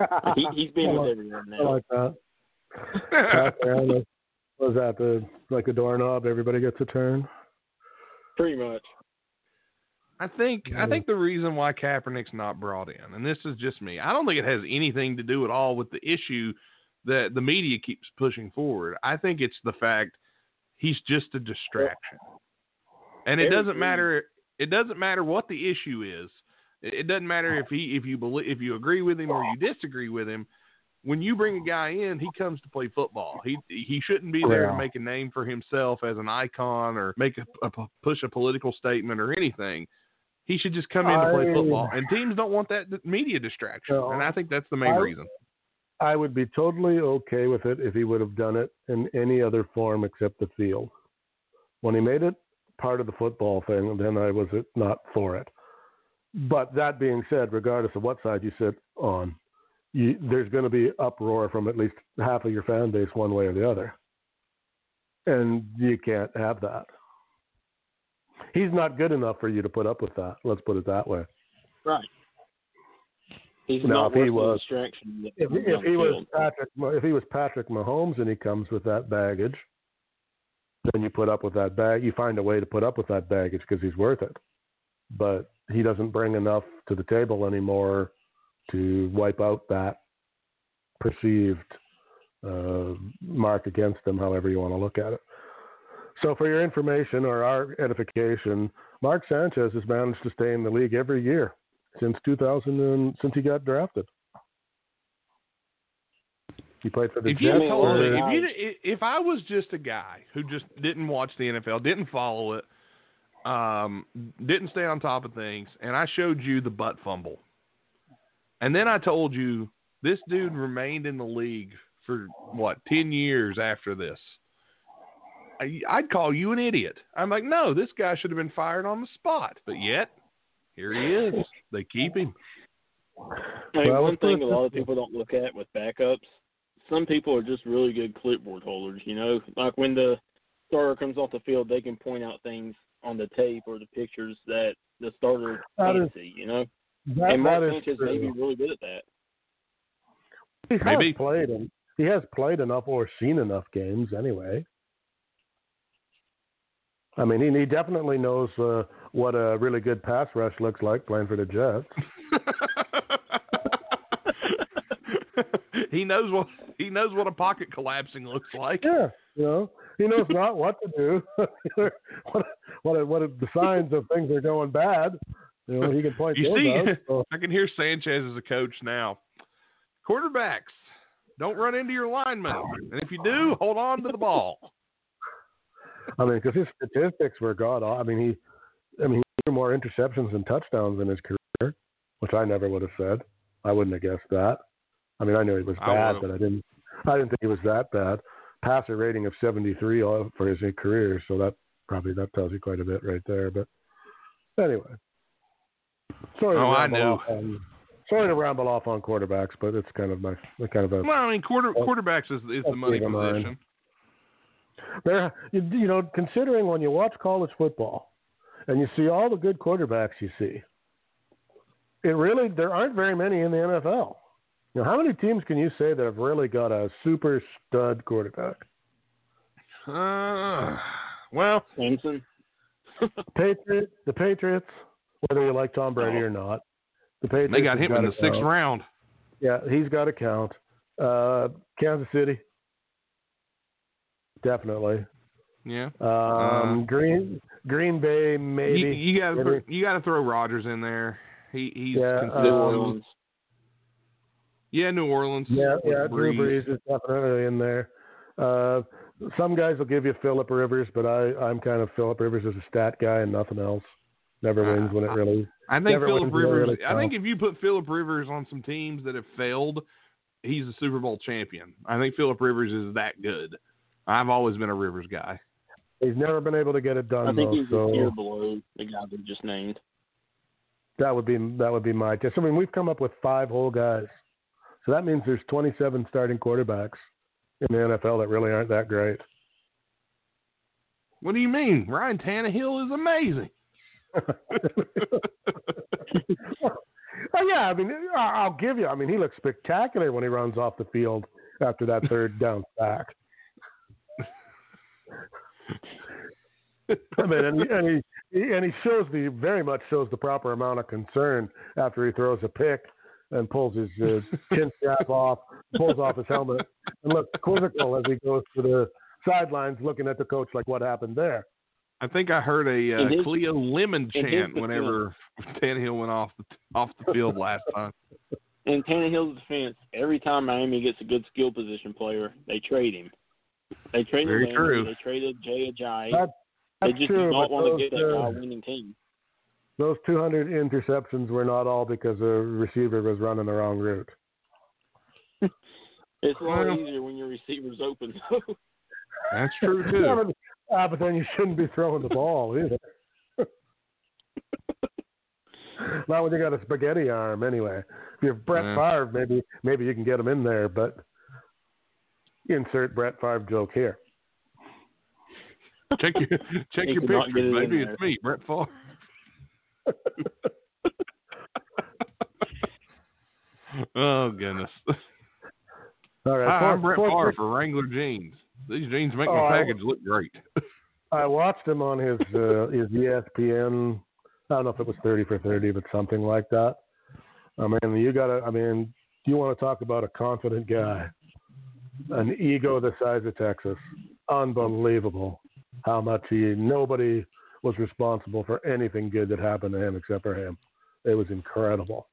Like, (laughs) he, he's been with like- everyone I now. like that. Back there on the- what was that the like a doorknob? Everybody gets a turn. Pretty much. I think I Mhm. think the reason why Kaepernick's not brought in, and this is just me, I don't think it has anything to do at all with the issue that the media keeps pushing forward. I think it's the fact he's just a distraction. And it doesn't matter It doesn't matter what the issue is. It doesn't matter if he if you believe if you agree with him or you disagree with him. When you bring a guy in, he comes to play football. He he shouldn't be there Yeah. to make a name for himself as an icon or make a, a push a political statement or anything. He should just come in to play football. And teams don't want that media distraction, and I think that's the main I- reason. I would be totally okay with it if he would have done it in any other form except the field. When he made it part of the football thing, then I was not for it. But that being said, regardless of what side you sit on, you, there's going to be uproar from at least half of your fan base one way or the other. And you can't have that. He's not good enough for you to put up with that. Let's put it that way. Right. He's Now, not if he was- distraction. If, if he was. Patrick, if he was Patrick Mahomes and he comes with that baggage, then you put up with that bag. You find a way to put up with that baggage because he's worth it. But he doesn't bring enough to the table anymore to wipe out that perceived uh, mark against him, however you want to look at it. So, for your information or our edification, Mark Sanchez has managed to stay in the league every year since 2000 and since he got drafted. He played for the if you Jets. told me, if you if I was just a guy who just didn't watch the NFL, didn't follow it, um, didn't stay on top of things, and I showed you the butt fumble, and then I told you this dude remained in the league for what ten years after this, I, I'd call you an idiot. I'm like, no, this guy should have been fired on the spot, but yet here he is. They keep him. I mean, Well, one thing a lot of people don't look at with backups, some people are just really good clipboard holders. You know, like when the starter comes off the field, they can point out things on the tape or the pictures that the starter That can't is- see. You know, that, and Mark that is Sanchez may be really good at that. He Maybe. has played and he has played enough or seen enough games anyway. I mean, he, he definitely knows uh, what a really good pass rush looks like playing for the Jets. (laughs) (laughs) he knows what he knows what a pocket collapsing looks like. Yeah, you know, he knows not what to do. (laughs) what what what are the signs of things are going bad? You know, he can point You see, out. So, (laughs) I can hear Sanchez as a coach now. Quarterbacks, don't run into your linemen, and if you do, hold on to the ball. I mean, because his statistics were god. I mean, he, I mean, he threw more interceptions and touchdowns in his career, which I never would have said. I wouldn't have guessed that. I mean, I knew he was bad, would've. but I didn't. I didn't think he was that bad. Passer rating of 73 all- for his career, so that probably that tells you quite a bit right there. But anyway, sorry to Oh, I ramble knew. on. Sorry to ramble off on quarterbacks, but it's kind of my kind of a Well, I mean, quarter oh. quarterbacks is, is the money position. There, you, you know, considering when you watch college football and you see all the good quarterbacks you see, it really there aren't very many in the NFL. You know, how many teams can you say that have really got a super stud quarterback? Uh, well, Clemson. (laughs) Patriots, the Patriots, whether you like Tom Brady or not, the Patriots. they got has him in the to sixth round. Yeah, he's got to count. Uh, Kansas City, definitely. Yeah, Um, Green Green Bay, maybe. you, you got Maybe. you got to throw Rodgers in there. He he's Yeah, considered- New Um, Orleans. Yeah, New Orleans. Yeah, yeah, Drew Brees. Brees is definitely in there. Uh, some guys will give you Philip Rivers, but I, I'm kind of Philip Rivers as a stat guy and nothing else. Never Uh, wins when it really. I think Philip wins when it Rivers. really I think if you put Philip Rivers on some teams that have failed, he's a Super Bowl champion. I think Philip Rivers is that good. I've always been a Rivers guy. He's never been able to get it done I think though, he's a so tier below the guy we just named. that would be that would be my guess. I mean, we've come up with five whole guys, so that means there's 27 starting quarterbacks in the NFL that really aren't that great. What do you mean? Ryan Tannehill is amazing. (laughs) oh yeah, I mean, I'll give you. I mean, he looks spectacular when he runs off the field after that third down sack. I mean, and and he he- and he shows the very much shows the proper amount of concern after he throws a pick and pulls his uh, (laughs) chin strap off, pulls off his helmet, and looks quizzical as he goes to the sidelines, looking at the coach like, "What happened there?" I think I heard a uh, his- Cleo Lemon in his chant defense- whenever (laughs) Tannehill went off the off the field last time. In Tannehill's defense, every time Miami gets a good skill position player, they trade him. They traded Very Landry, true. They traded Jay Ajayi. That- They just true, do not but want to those, get that uh, a winning team. Those 200 interceptions were not all because the receiver was running the wrong route. It's a lot Well- easier when your receiver's open. That's true Yeah, too. but, (laughs) ah, but then you shouldn't be throwing the ball either. (laughs) Not when you got a spaghetti arm, anyway. If you're Brett Yeah. Favre, maybe maybe you can get him in there, but insert Brett Favre joke here. check your check He your could not pictures. it in Maybe there. it's me, Brett Favre. Oh goodness. All right, Hi, I'm Brett fourth Favre for Wrangler jeans. These jeans make Oh, my I- package look great. (laughs) I watched him on his uh, his ESPN. I don't know if it was thirty for thirty, but something like that. I mean, you got to. I mean, you want to talk about a confident guy, an ego the size of Texas, unbelievable. How much he nobody was responsible for anything good that happened to him except for him. It was incredible.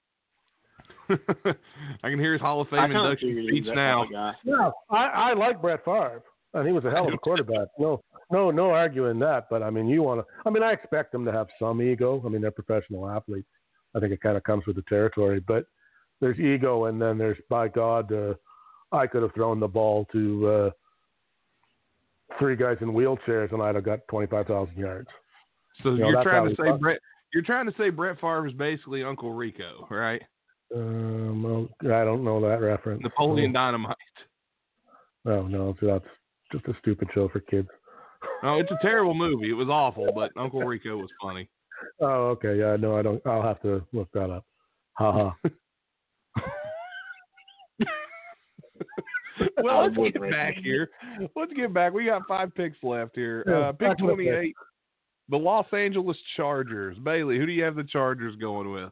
(laughs) I can hear his Hall of Fame induction figured speech now. kind. Yeah, I, I like Brett Favre, and he was a hell of a (laughs) quarterback. No, no, no arguing that. But I mean, you want to. I mean, I expect them to have some ego. I mean, they're professional athletes. I think it kind of comes with the territory. But there's ego, and then there's by God, uh, I could have thrown the ball to uh, three guys in wheelchairs, and I'd have got twenty five thousand yards. So You know, you're trying to say thought. Brett you're trying to say Brett Favre is basically Uncle Rico, right? Um, I don't know that reference. Napoleon Dynamite. Oh no, that's just a stupid show for kids. Oh, it's a terrible (laughs) movie. It was awful, but Uncle Rico was funny. Oh, okay. Yeah, no, I don't. I'll have to look that up. Ha ha. (laughs) (laughs) well, let's get back here. Let's get back. We got five picks left here. Uh, pick to the pick. 28, the Los Angeles Chargers. Bailey, who do you have the Chargers going with?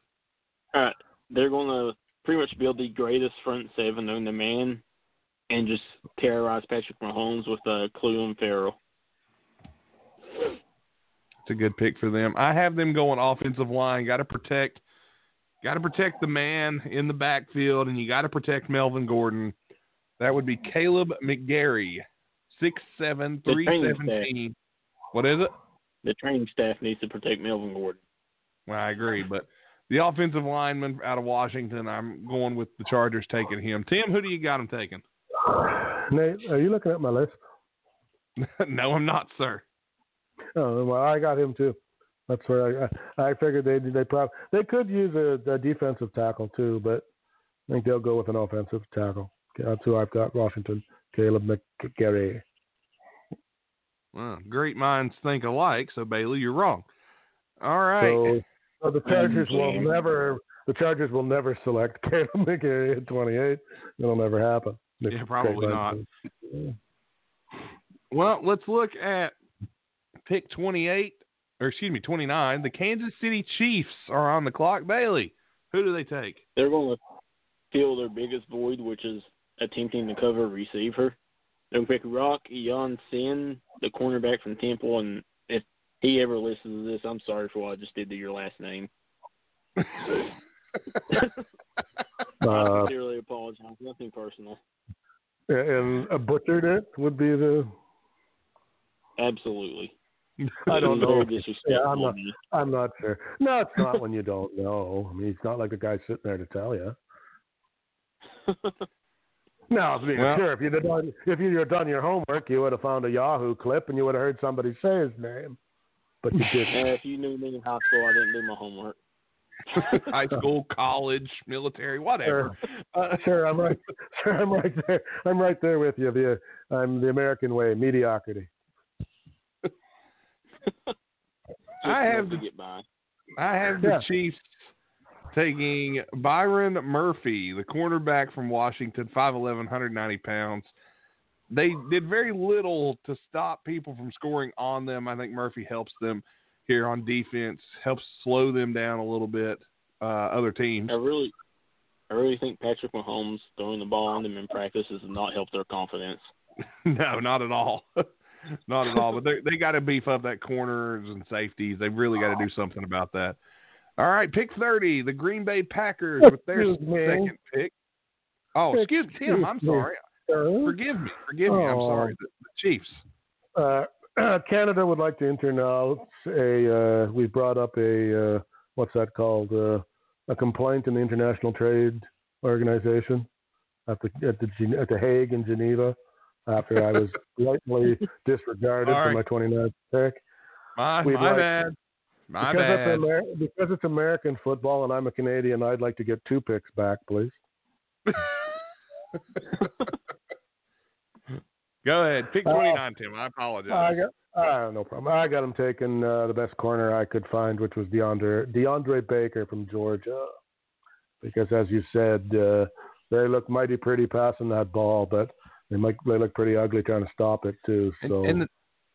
All right, they're going to pretty much build the greatest front seven known to man, and just terrorize Patrick Mahomes with uh, Clelin Ferrell. It's a good pick for them. I have them going offensive line. Got to protect, got to protect the man in the backfield, and you got to protect Melvin Gordon. That would be Kaleb McGary, six seven three seventeen. What is it? The training staff needs to protect Melvin Gordon. Well, I agree, but the offensive lineman out of Washington, I'm going with the Chargers taking him. Tim, who do you got him taking? Nate, are you looking at my list? (laughs) no, I'm not, sir. Oh, well, I got him too. That's where I I figured they they probably they could use a, a defensive tackle too, but I think they'll go with an offensive tackle. That's who I've got. Washington, Kaleb McGary. Well, great minds think alike, so Bailey, you're wrong. All right. So, so the Chargers will never the Chargers will never select (laughs) Kaleb McGary at 28. It'll never happen. Yeah, probably not. minds. Well, let's look at pick 28, or excuse me, 29. The Kansas City Chiefs are on the clock. Bailey, who do they take? They're going to fill their biggest void, which is attempting to cover receiver. To pick Rock Yon Sin, the cornerback from Temple, and if he ever listens to this, I'm sorry for what I just did to your last name. (laughs) I Uh, sincerely apologize. Nothing personal. and a butchered it would be the. Absolutely. (laughs) I don't know. Yeah, I'm not- I'm not sure. No, it's not when you don't know. I mean, it's not like the guy sitting there to tell you. (laughs) No, I mean, Well- sure. If you'd have done, if you'd have done your homework, you would have found a Yahoo clip and you would have heard somebody say his name, but you didn't. Uh, (laughs) if you knew me in high school, I didn't do my homework. (laughs) High school, college, military, whatever. Uh, sure, I'm right. (laughs) Sure, I'm right there. I'm right there with you. The I'm the American way, mediocrity. I have to the- get by. I have the Yeah. Chiefs taking Byron Murphy, the cornerback from Washington, 5'11", 190 pounds. They did very little to stop people from scoring on them. I think Murphy helps them here on defense, helps slow them down a little bit, uh, other teams. I really, I really think Patrick Mahomes throwing the ball on them in practice has not helped their confidence. (laughs) no, not at all. (laughs) not at all. But they they got to beef up that corners and safeties. They've really got to do (laughs) something about that. All right, pick thirty, the Green Bay Packers with their second pick. Oh, excuse me, Tim. I'm sorry. Forgive me. Forgive me. I'm Oh. sorry. The, the Chiefs. Uh, (clears throat) Canada would like to internounce a. Uh, we brought up a. Uh, what's that called? Uh, a complaint in the International Trade Organization at the at the at the Hague in Geneva after I was (laughs) lightly disregarded All for right. my 29th pick. My We'd my like- bad. My because bad. It's Amer- because it's American football and I'm a Canadian, I'd like to get two picks back, please. (laughs) Go ahead. Pick Uh, 29, Tim. I apologize. I got, uh, no problem. I got him taking uh, the best corner I could find, which was DeAndre DeAndre Baker from Georgia, because as you said, uh, they look mighty pretty passing that ball, but they might they look pretty ugly trying to stop it too. And- So and, the,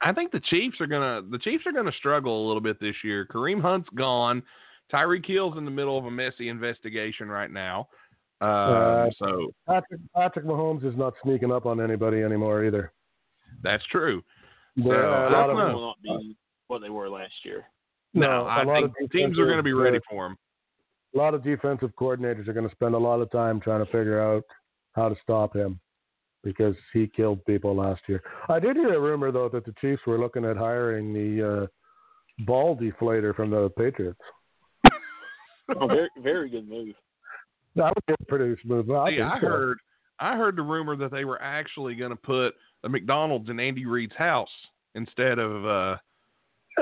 I think the Chiefs are gonna the Chiefs are gonna struggle a little bit this year. Kareem Hunt's gone. Tyreek Hill's in the middle of a messy investigation right now. Um, Uh, so Patrick, Patrick Mahomes is not sneaking up on anybody anymore either. that's true. There So, a lot of know. will not be what they were last year. No, a I think teams are going to be ready for him. uh, A lot of defensive coordinators are going to spend a lot of time trying to figure out how to stop him because he killed people last year. I did hear a rumor though that the Chiefs were looking at hiring the uh, ball deflator from the Patriots. Oh, very, very good move. That would be a pretty smooth. move. I See, I so. heard I heard the rumor that they were actually going to put a McDonald's in Andy Reid's house instead of uh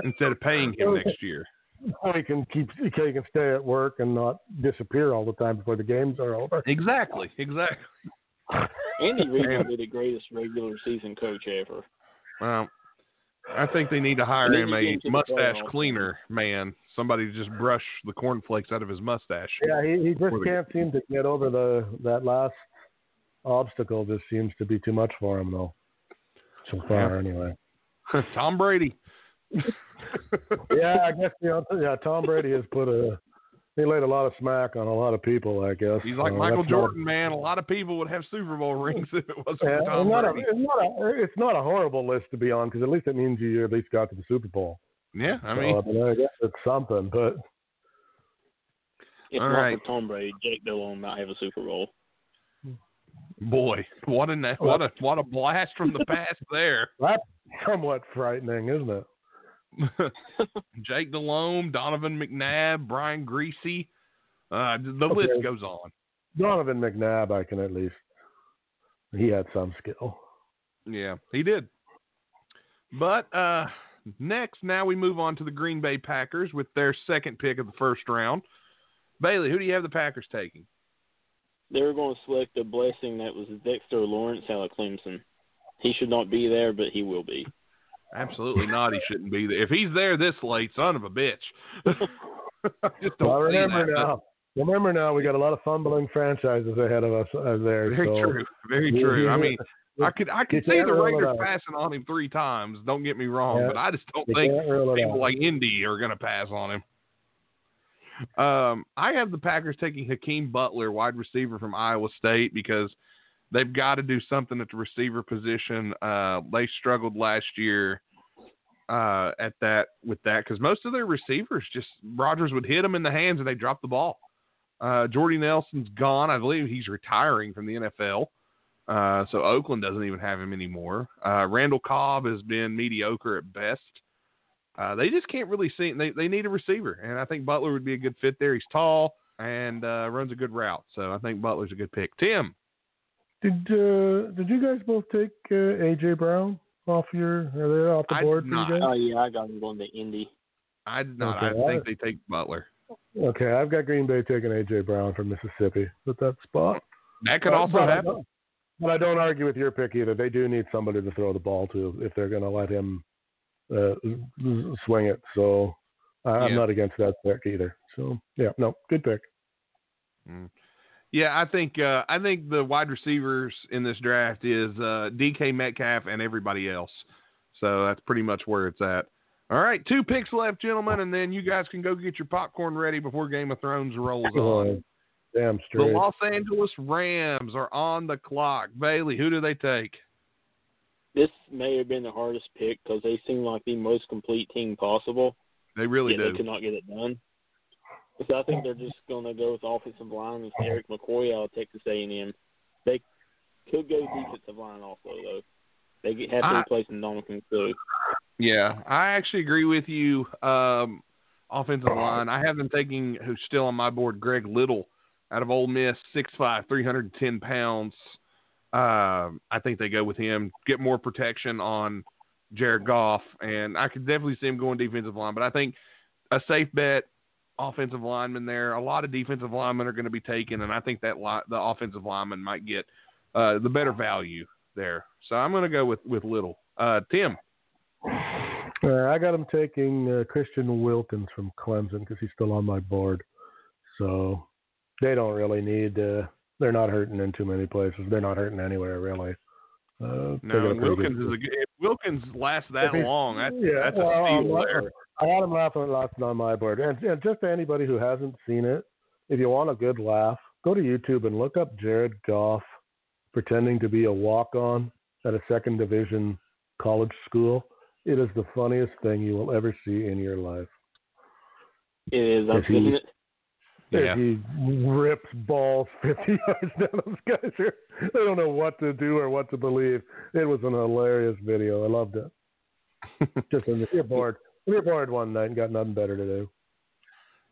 instead of paying him next year. So (laughs) he can keep he can stay at work and not disappear all the time before the games are over. Exactly, exactly. Andy Reid Man. might be the greatest regular season coach ever. Well, I think they need to hire him a get him to the mustache cleaner man, somebody to just brush the cornflakes out of his mustache. Yeah, he, he just can't seem to get over the that last obstacle. Just seems to be too much for him though. So far, anyway. (laughs) Tom Brady. (laughs) yeah, I guess you know, yeah, Tom Brady has put a he laid a lot of smack on a lot of people. I guess He's like Uh, Michael that's not- Jordan, man. A lot of people would have Super Bowl rings (laughs) if it wasn't Yeah, for it's, Tom not a, Brady. it's not a it's not a horrible list to be on because at least it means you at least got to the Super Bowl. yeah, I So, mean, I, mean, I guess it's something, but If All not right. for Tom Brady, Jake Delhomme might have a Super Bowl. boy, what a what a what a blast from the past there. (laughs) that's somewhat frightening, isn't it? (laughs) Jake Delhomme, Donovan McNabb, Brian Griese. Uh, the Okay. list goes on. Donovan McNabb, I can at least he had some skill. Yeah, he did. But uh, next, now we move on to the Green Bay Packers with their second pick of the first round. Bailey, who do you have the Packers taking? They were going to select a blessing that was Dexter Lawrence out of Clemson. He should not be there, but he will be. Absolutely not. He shouldn't be there. If he's there this late, son of a bitch. (laughs) Just don't Well, remember that, now. Remember now, we got a lot of fumbling franchises ahead of us uh, there. Very so true. Very true. I mean, I could I could see the Raiders passing on him three times. Don't get me wrong, Yeah. but I just don't think can't rule it people like Indy are going to pass on him. Um, I have the Packers taking Hakeem Butler, wide receiver from Iowa State, because they've got to do something at the receiver position. Uh, they struggled last year uh, at that with that because most of their receivers just Rodgers would hit them in the hands and they drop the ball. Uh, Jordy Nelson's gone. I believe he's retiring from the NFL. Uh, so Oakland doesn't even have him anymore. Uh, Randall Cobb has been mediocre at best. Uh, they just can't really see. They they need a receiver, and I think Butler would be a good fit there. He's tall and uh, runs a good route, so I think Butler's a good pick. Tim, Did uh, did you guys both take uh, AJ Brown off your? Are they off the I board did for you guys? Oh yeah, I got him going to Indy. I did not. Okay, I I- think they take Butler. Okay, I've got Green Bay taking AJ Brown from Mississippi at that spot. That could But- also but happen. don't- But I don't argue with your pick either. They do need somebody to throw the ball to if they're going to let him uh, swing it. So I I'm Yeah. not against that pick either. So yeah, no, good pick. Mm. Yeah, I think uh, I think the wide receivers in this draft is uh, DK Metcalf and everybody else. So that's pretty much where it's at. All right, two picks left, gentlemen, and then you guys can go get your popcorn ready before Game of Thrones rolls (laughs) on. Uh, damn The. Los Angeles Rams are on the clock. Bailey, who do they take? this may have been the hardest pick because they seem like the most complete team possible. They really yet do. They could not get it done. So I think they're just going to go with offensive line with Erik McCoy out of Texas A&M. They could go defensive line also though. They have to I, replace Ndamukong Suh. Yeah, I actually agree with you. Um, offensive line. I have them taking who's still on my board, Greg Little, out of Ole Miss, six five, three hundred and ten pounds. Um, I think they go with him, get more protection on Jared Goff, and I could definitely see him going defensive line. But I think a safe bet, offensive lineman there. A lot of defensive linemen are going to be taken, and I think that li- the offensive lineman might get uh, the better value there. So I'm going to go with with Little. Uh, Tim. Uh, I got him taking uh, Christian Wilkins from Clemson because he's still on my board. So they don't really need. Uh, they're not hurting in too many places. They're not hurting anywhere really. Uh, no, Wilkins is a good. If Wilkins lasts that long, that's, yeah, that's well, a steal there. I had him laughing laughing on my board, and, and just to anybody who hasn't seen it, if you want a good laugh, go to YouTube and look up Jared Goff pretending to be a walk-on at a second division college school. It is the funniest thing you will ever see in your life. It is. I've If seen it. Yeah. He rips balls (laughs) 50 yards down. Those guys are, they don't know what to do or what to believe. It was an hilarious video. I loved it. (laughs) Just when you're bored, you're bored one night and got nothing better to do.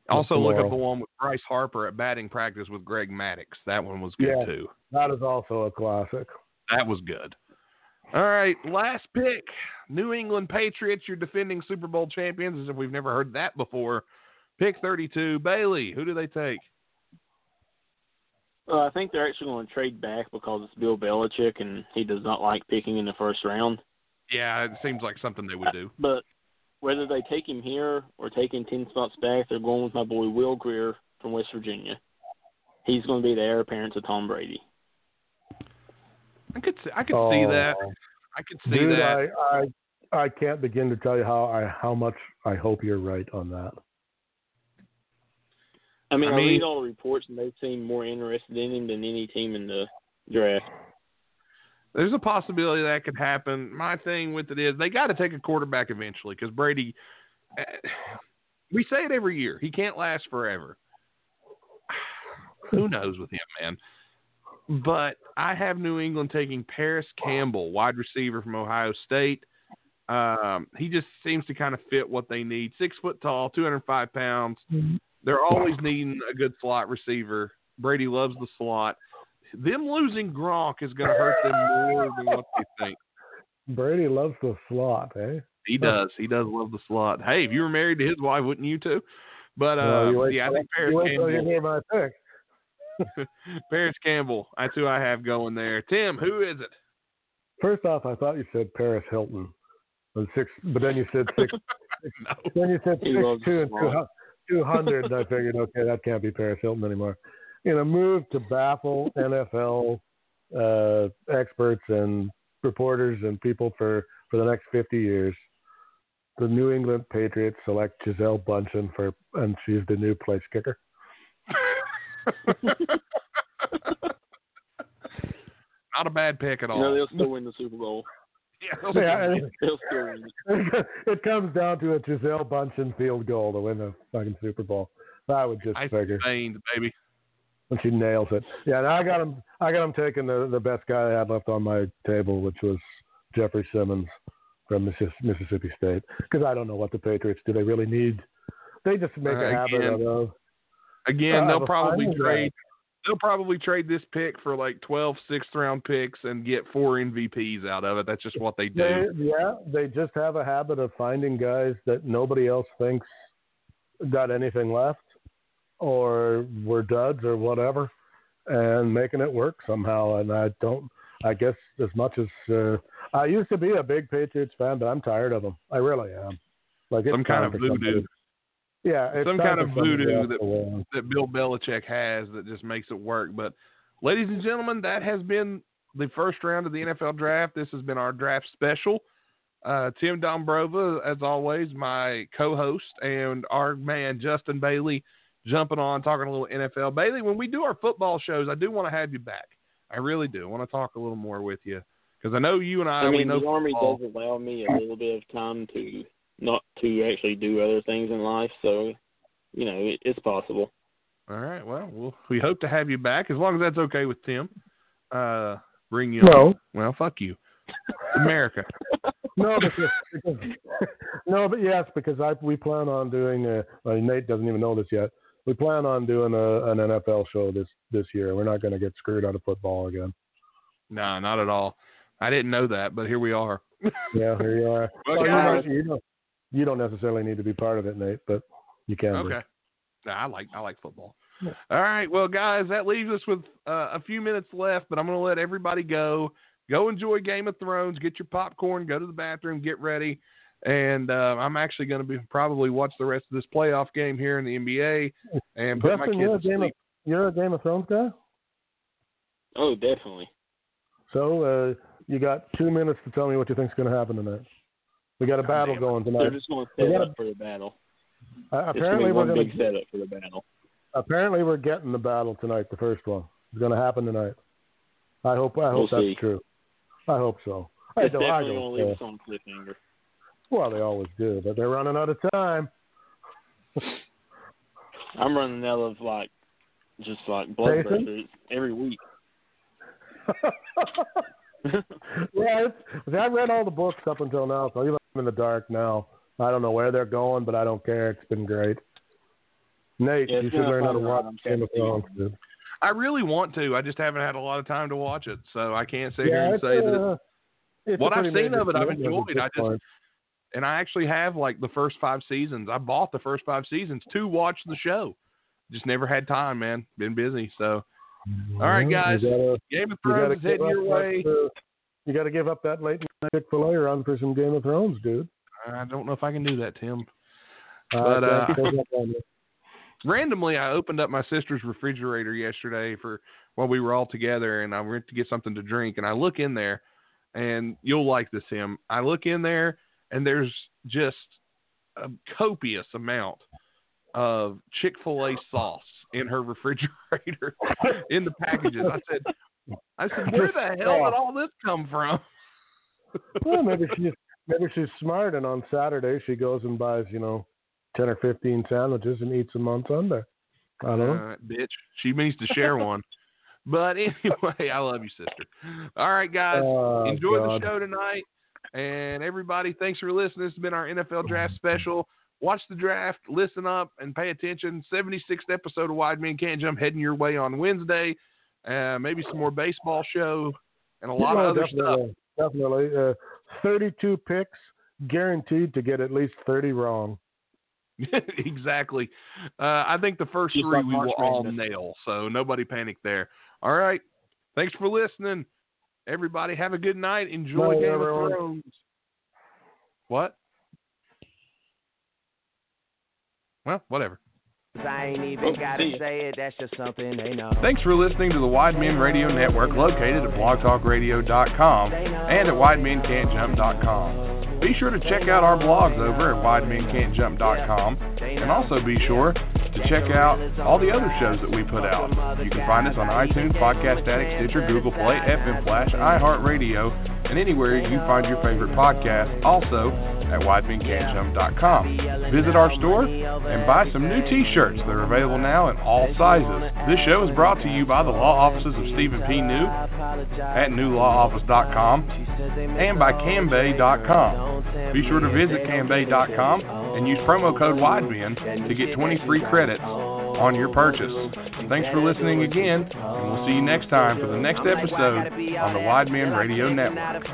Also, look up the one with Bryce Harper at batting practice with Greg Maddux. That one was good Yeah. too. That is also a classic. That was good. All right, last pick. New England Patriots, your defending Super Bowl champions, as if we've never heard that before. Pick 32. Bailey, who do they take? Well, I think they're actually going to trade back because it's Bill Belichick and he does not like picking in the first round. Yeah, it seems like something they would do. But whether they take him here or take him ten spots back, they're going with my boy Will Grier from West Virginia. He's going to be the heir apparent to Tom Brady. I could see, I could see Oh, that. I could see Dude, that. I, I I can't begin to tell you how I how much I hope you're right on that. I mean, I I, read all the reports and they seem more interested in him than any team in the draft. There's a possibility that could happen. My thing with it is they got to take a quarterback eventually because Brady. eh, We say it every year. He can't last forever. Who knows with him, man? But I have New England taking Parris Campbell, wide receiver from Ohio State. Um, he just seems to kind of fit what they need. Six foot tall, 205 pounds. They're always needing a good slot receiver. Brady loves the slot. Them losing Gronk is going to hurt them more than what they think. Brady loves the slot, eh? He does. He does love the slot. Hey, if you were married to his wife, wouldn't you too? But Well, uh, you yeah, I think Parris you wait you Campbell. hear my pick. (laughs) Parris Campbell. That's who I have going there. Tim, who is it? First off, I thought you said Paris Hilton, but six. But then you said six. (laughs) No. then you said He six two and the two hundred, and I figured, okay, that can't be Paris Hilton anymore. In a move to baffle (laughs) NFL uh, experts and reporters and people for for the next fifty years, the New England Patriots select Gisele Bündchen for, and she's the new place kicker. (laughs) Not a bad pick at all. know, they'll still win the Super Bowl. Yeah, (laughs) they'll- Yeah, and They'll still win. it. (laughs) it comes down to a Gisele Bündchen field goal to win the fucking Super Bowl. That would just I figure. sustained, baby. when she nails it. Yeah, and I got him. I got him taking the the best guy I had left on my table, which was Jeffrey Simmons from Missis- Mississippi State. Because I don't know what the Patriots do. They really need. They just make Uh, a habit again, of. Again, Uh, they'll probably final trade. They'll probably trade this pick for like 12 sixth round picks and get four MVPs out of it. That's just what they do. they, yeah, they just have a habit of finding guys that nobody else thinks got anything left, or were duds or whatever, and making it work somehow. And I don't. I guess as much as uh, I used to be a big Patriots fan, but I'm tired of them. I really am. Like it's Some kind of voodoo. somebody- Yeah, it's Some kind of voodoo that- that Bill Belichick has that just makes it work. But, ladies and gentlemen, that has been the first round of the NFL draft. This has been our draft special. Uh, Tim Dombrova, as always, my co-host, and our man Justin Bailey jumping on talking a little NFL. Bailey, when we do our football shows, I do want to have you back. I really do. I want to talk a little more with you Because I know you and I. I we mean, know the army football. does allow me a little bit of time to not to actually do other things in life, so you know it, it's possible. All right. Well, we'll, we hope to have you back as long as that's okay with Tim. Uh, bring you. No. On. Well, fuck you. America. (laughs) No, because, because no, but yes, because I we plan on doing. Uh, well, Nate doesn't even know this yet. We plan on doing a, an NFL show this this year. We're not going to get screwed out of football again. No, not at all. I didn't know that, but here we are. Yeah, here you are. (laughs) Well, Well, you, guys- don't, you don't you don't necessarily need to be part of it, Nate, but you can. Okay. Nah, I like I like football. All right, well, guys, that leaves us with uh, a few minutes left, but I'm going to let everybody go. Go enjoy Game of Thrones. Get your popcorn. Go to the bathroom. Get ready. And uh, I'm actually going to be probably watch the rest of this playoff game here in the NBA and put my kids you're a to Game of you're a Game of Thrones guy. Oh, definitely. So uh, you got two minutes to tell me what you think's going to happen tonight. We got a battle going They're tonight. just going to set up for the battle. Uh, apparently, going we're going to setup for the battle. apparently we're getting the battle tonight. The first one is going to happen tonight. I hope I hope We'll that's see. true. I hope so. I It's don't. I definitely going to leave us on cliffhanger. Well, they always do, but they're running out of time. (laughs) I'm running out of like just like blood pressure every week. (laughs) (laughs) yeah, I read all the books up until now, so I'm in the dark now. I don't know where they're going, but I don't care. It's been great. Nate, Yeah, you should learn how to watch. Game of Thrones. I really want to. I just haven't had a lot of time to watch it, so I can't sit here and say that. Uh, What I've seen of it, I've enjoyed. I just- and I actually have like the first five seasons. I bought the first five seasons to watch the show. Just never had time, man. Been busy. So, all right, guys. Gotta, Game of Thrones is heading your way. uh, you got to give up that late night Chick Fil A run for some Game of Thrones, dude. I don't know if I can do that, Tim. Uh, But, uh, don't take up on you. (laughs) randomly I opened up my sister's refrigerator yesterday for while we were all together and I went to get something to drink and I look in there and you'll like this him. I look in there and there's just a copious amount of Chick-fil-A sauce in her (laughs) refrigerator in the packages. I said I said (laughs) where the hell did all this come from? (laughs) well, maybe (laughs) she's maybe she's smart, and on Saturday she goes and buys, you know, ten or fifteen sandwiches and eats them on Sunday. I don't know. Uh, bitch. She means to share one. But anyway, I love you, sister. All right, guys. Oh, enjoy God. the show tonight. And everybody, thanks for listening. This has been our NFL draft special. Watch the draft, listen up, and pay attention. 76th episode of Wide Men Can't Jump heading your way on Wednesday. Uh, maybe some more baseball show and a lot Yeah, of other stuff. definitely, Definitely. Uh, Thirty-two picks, guaranteed to get at least thirty wrong. (laughs) exactly. Uh, I think the first Just three like we March will all nail, so nobody panic there. All right. Thanks for listening. Everybody have a good night. Enjoy Night, Game everyone. of Thrones. What? Well, whatever. I ain't even oh, gotta say it, that's just something they know. Thanks for listening to the Wide Men Radio Network located at blogtalkradio.com and at widemencan'tjump.com. Be sure to check out our blogs over at widemencan'tjump.com and also be sure to check out all the other shows that we put out. You can find us on iTunes, Podcast Addict, Stitcher, Google Play, FM Flash, iHeartRadio, and anywhere you find your favorite podcast. Also at widemencan'tjump.com. Visit our store and buy some new t-shirts. They're available now in all sizes. This show is brought to you by the law offices of Stephen P. New at newlawoffice.com and by cambay.com. Be sure to visit cambay.com and use promo code WIDEMEN to get 20 free credits on your purchase. Thanks for listening again, and we'll see you next time for the next episode on the Wide Men Radio Network.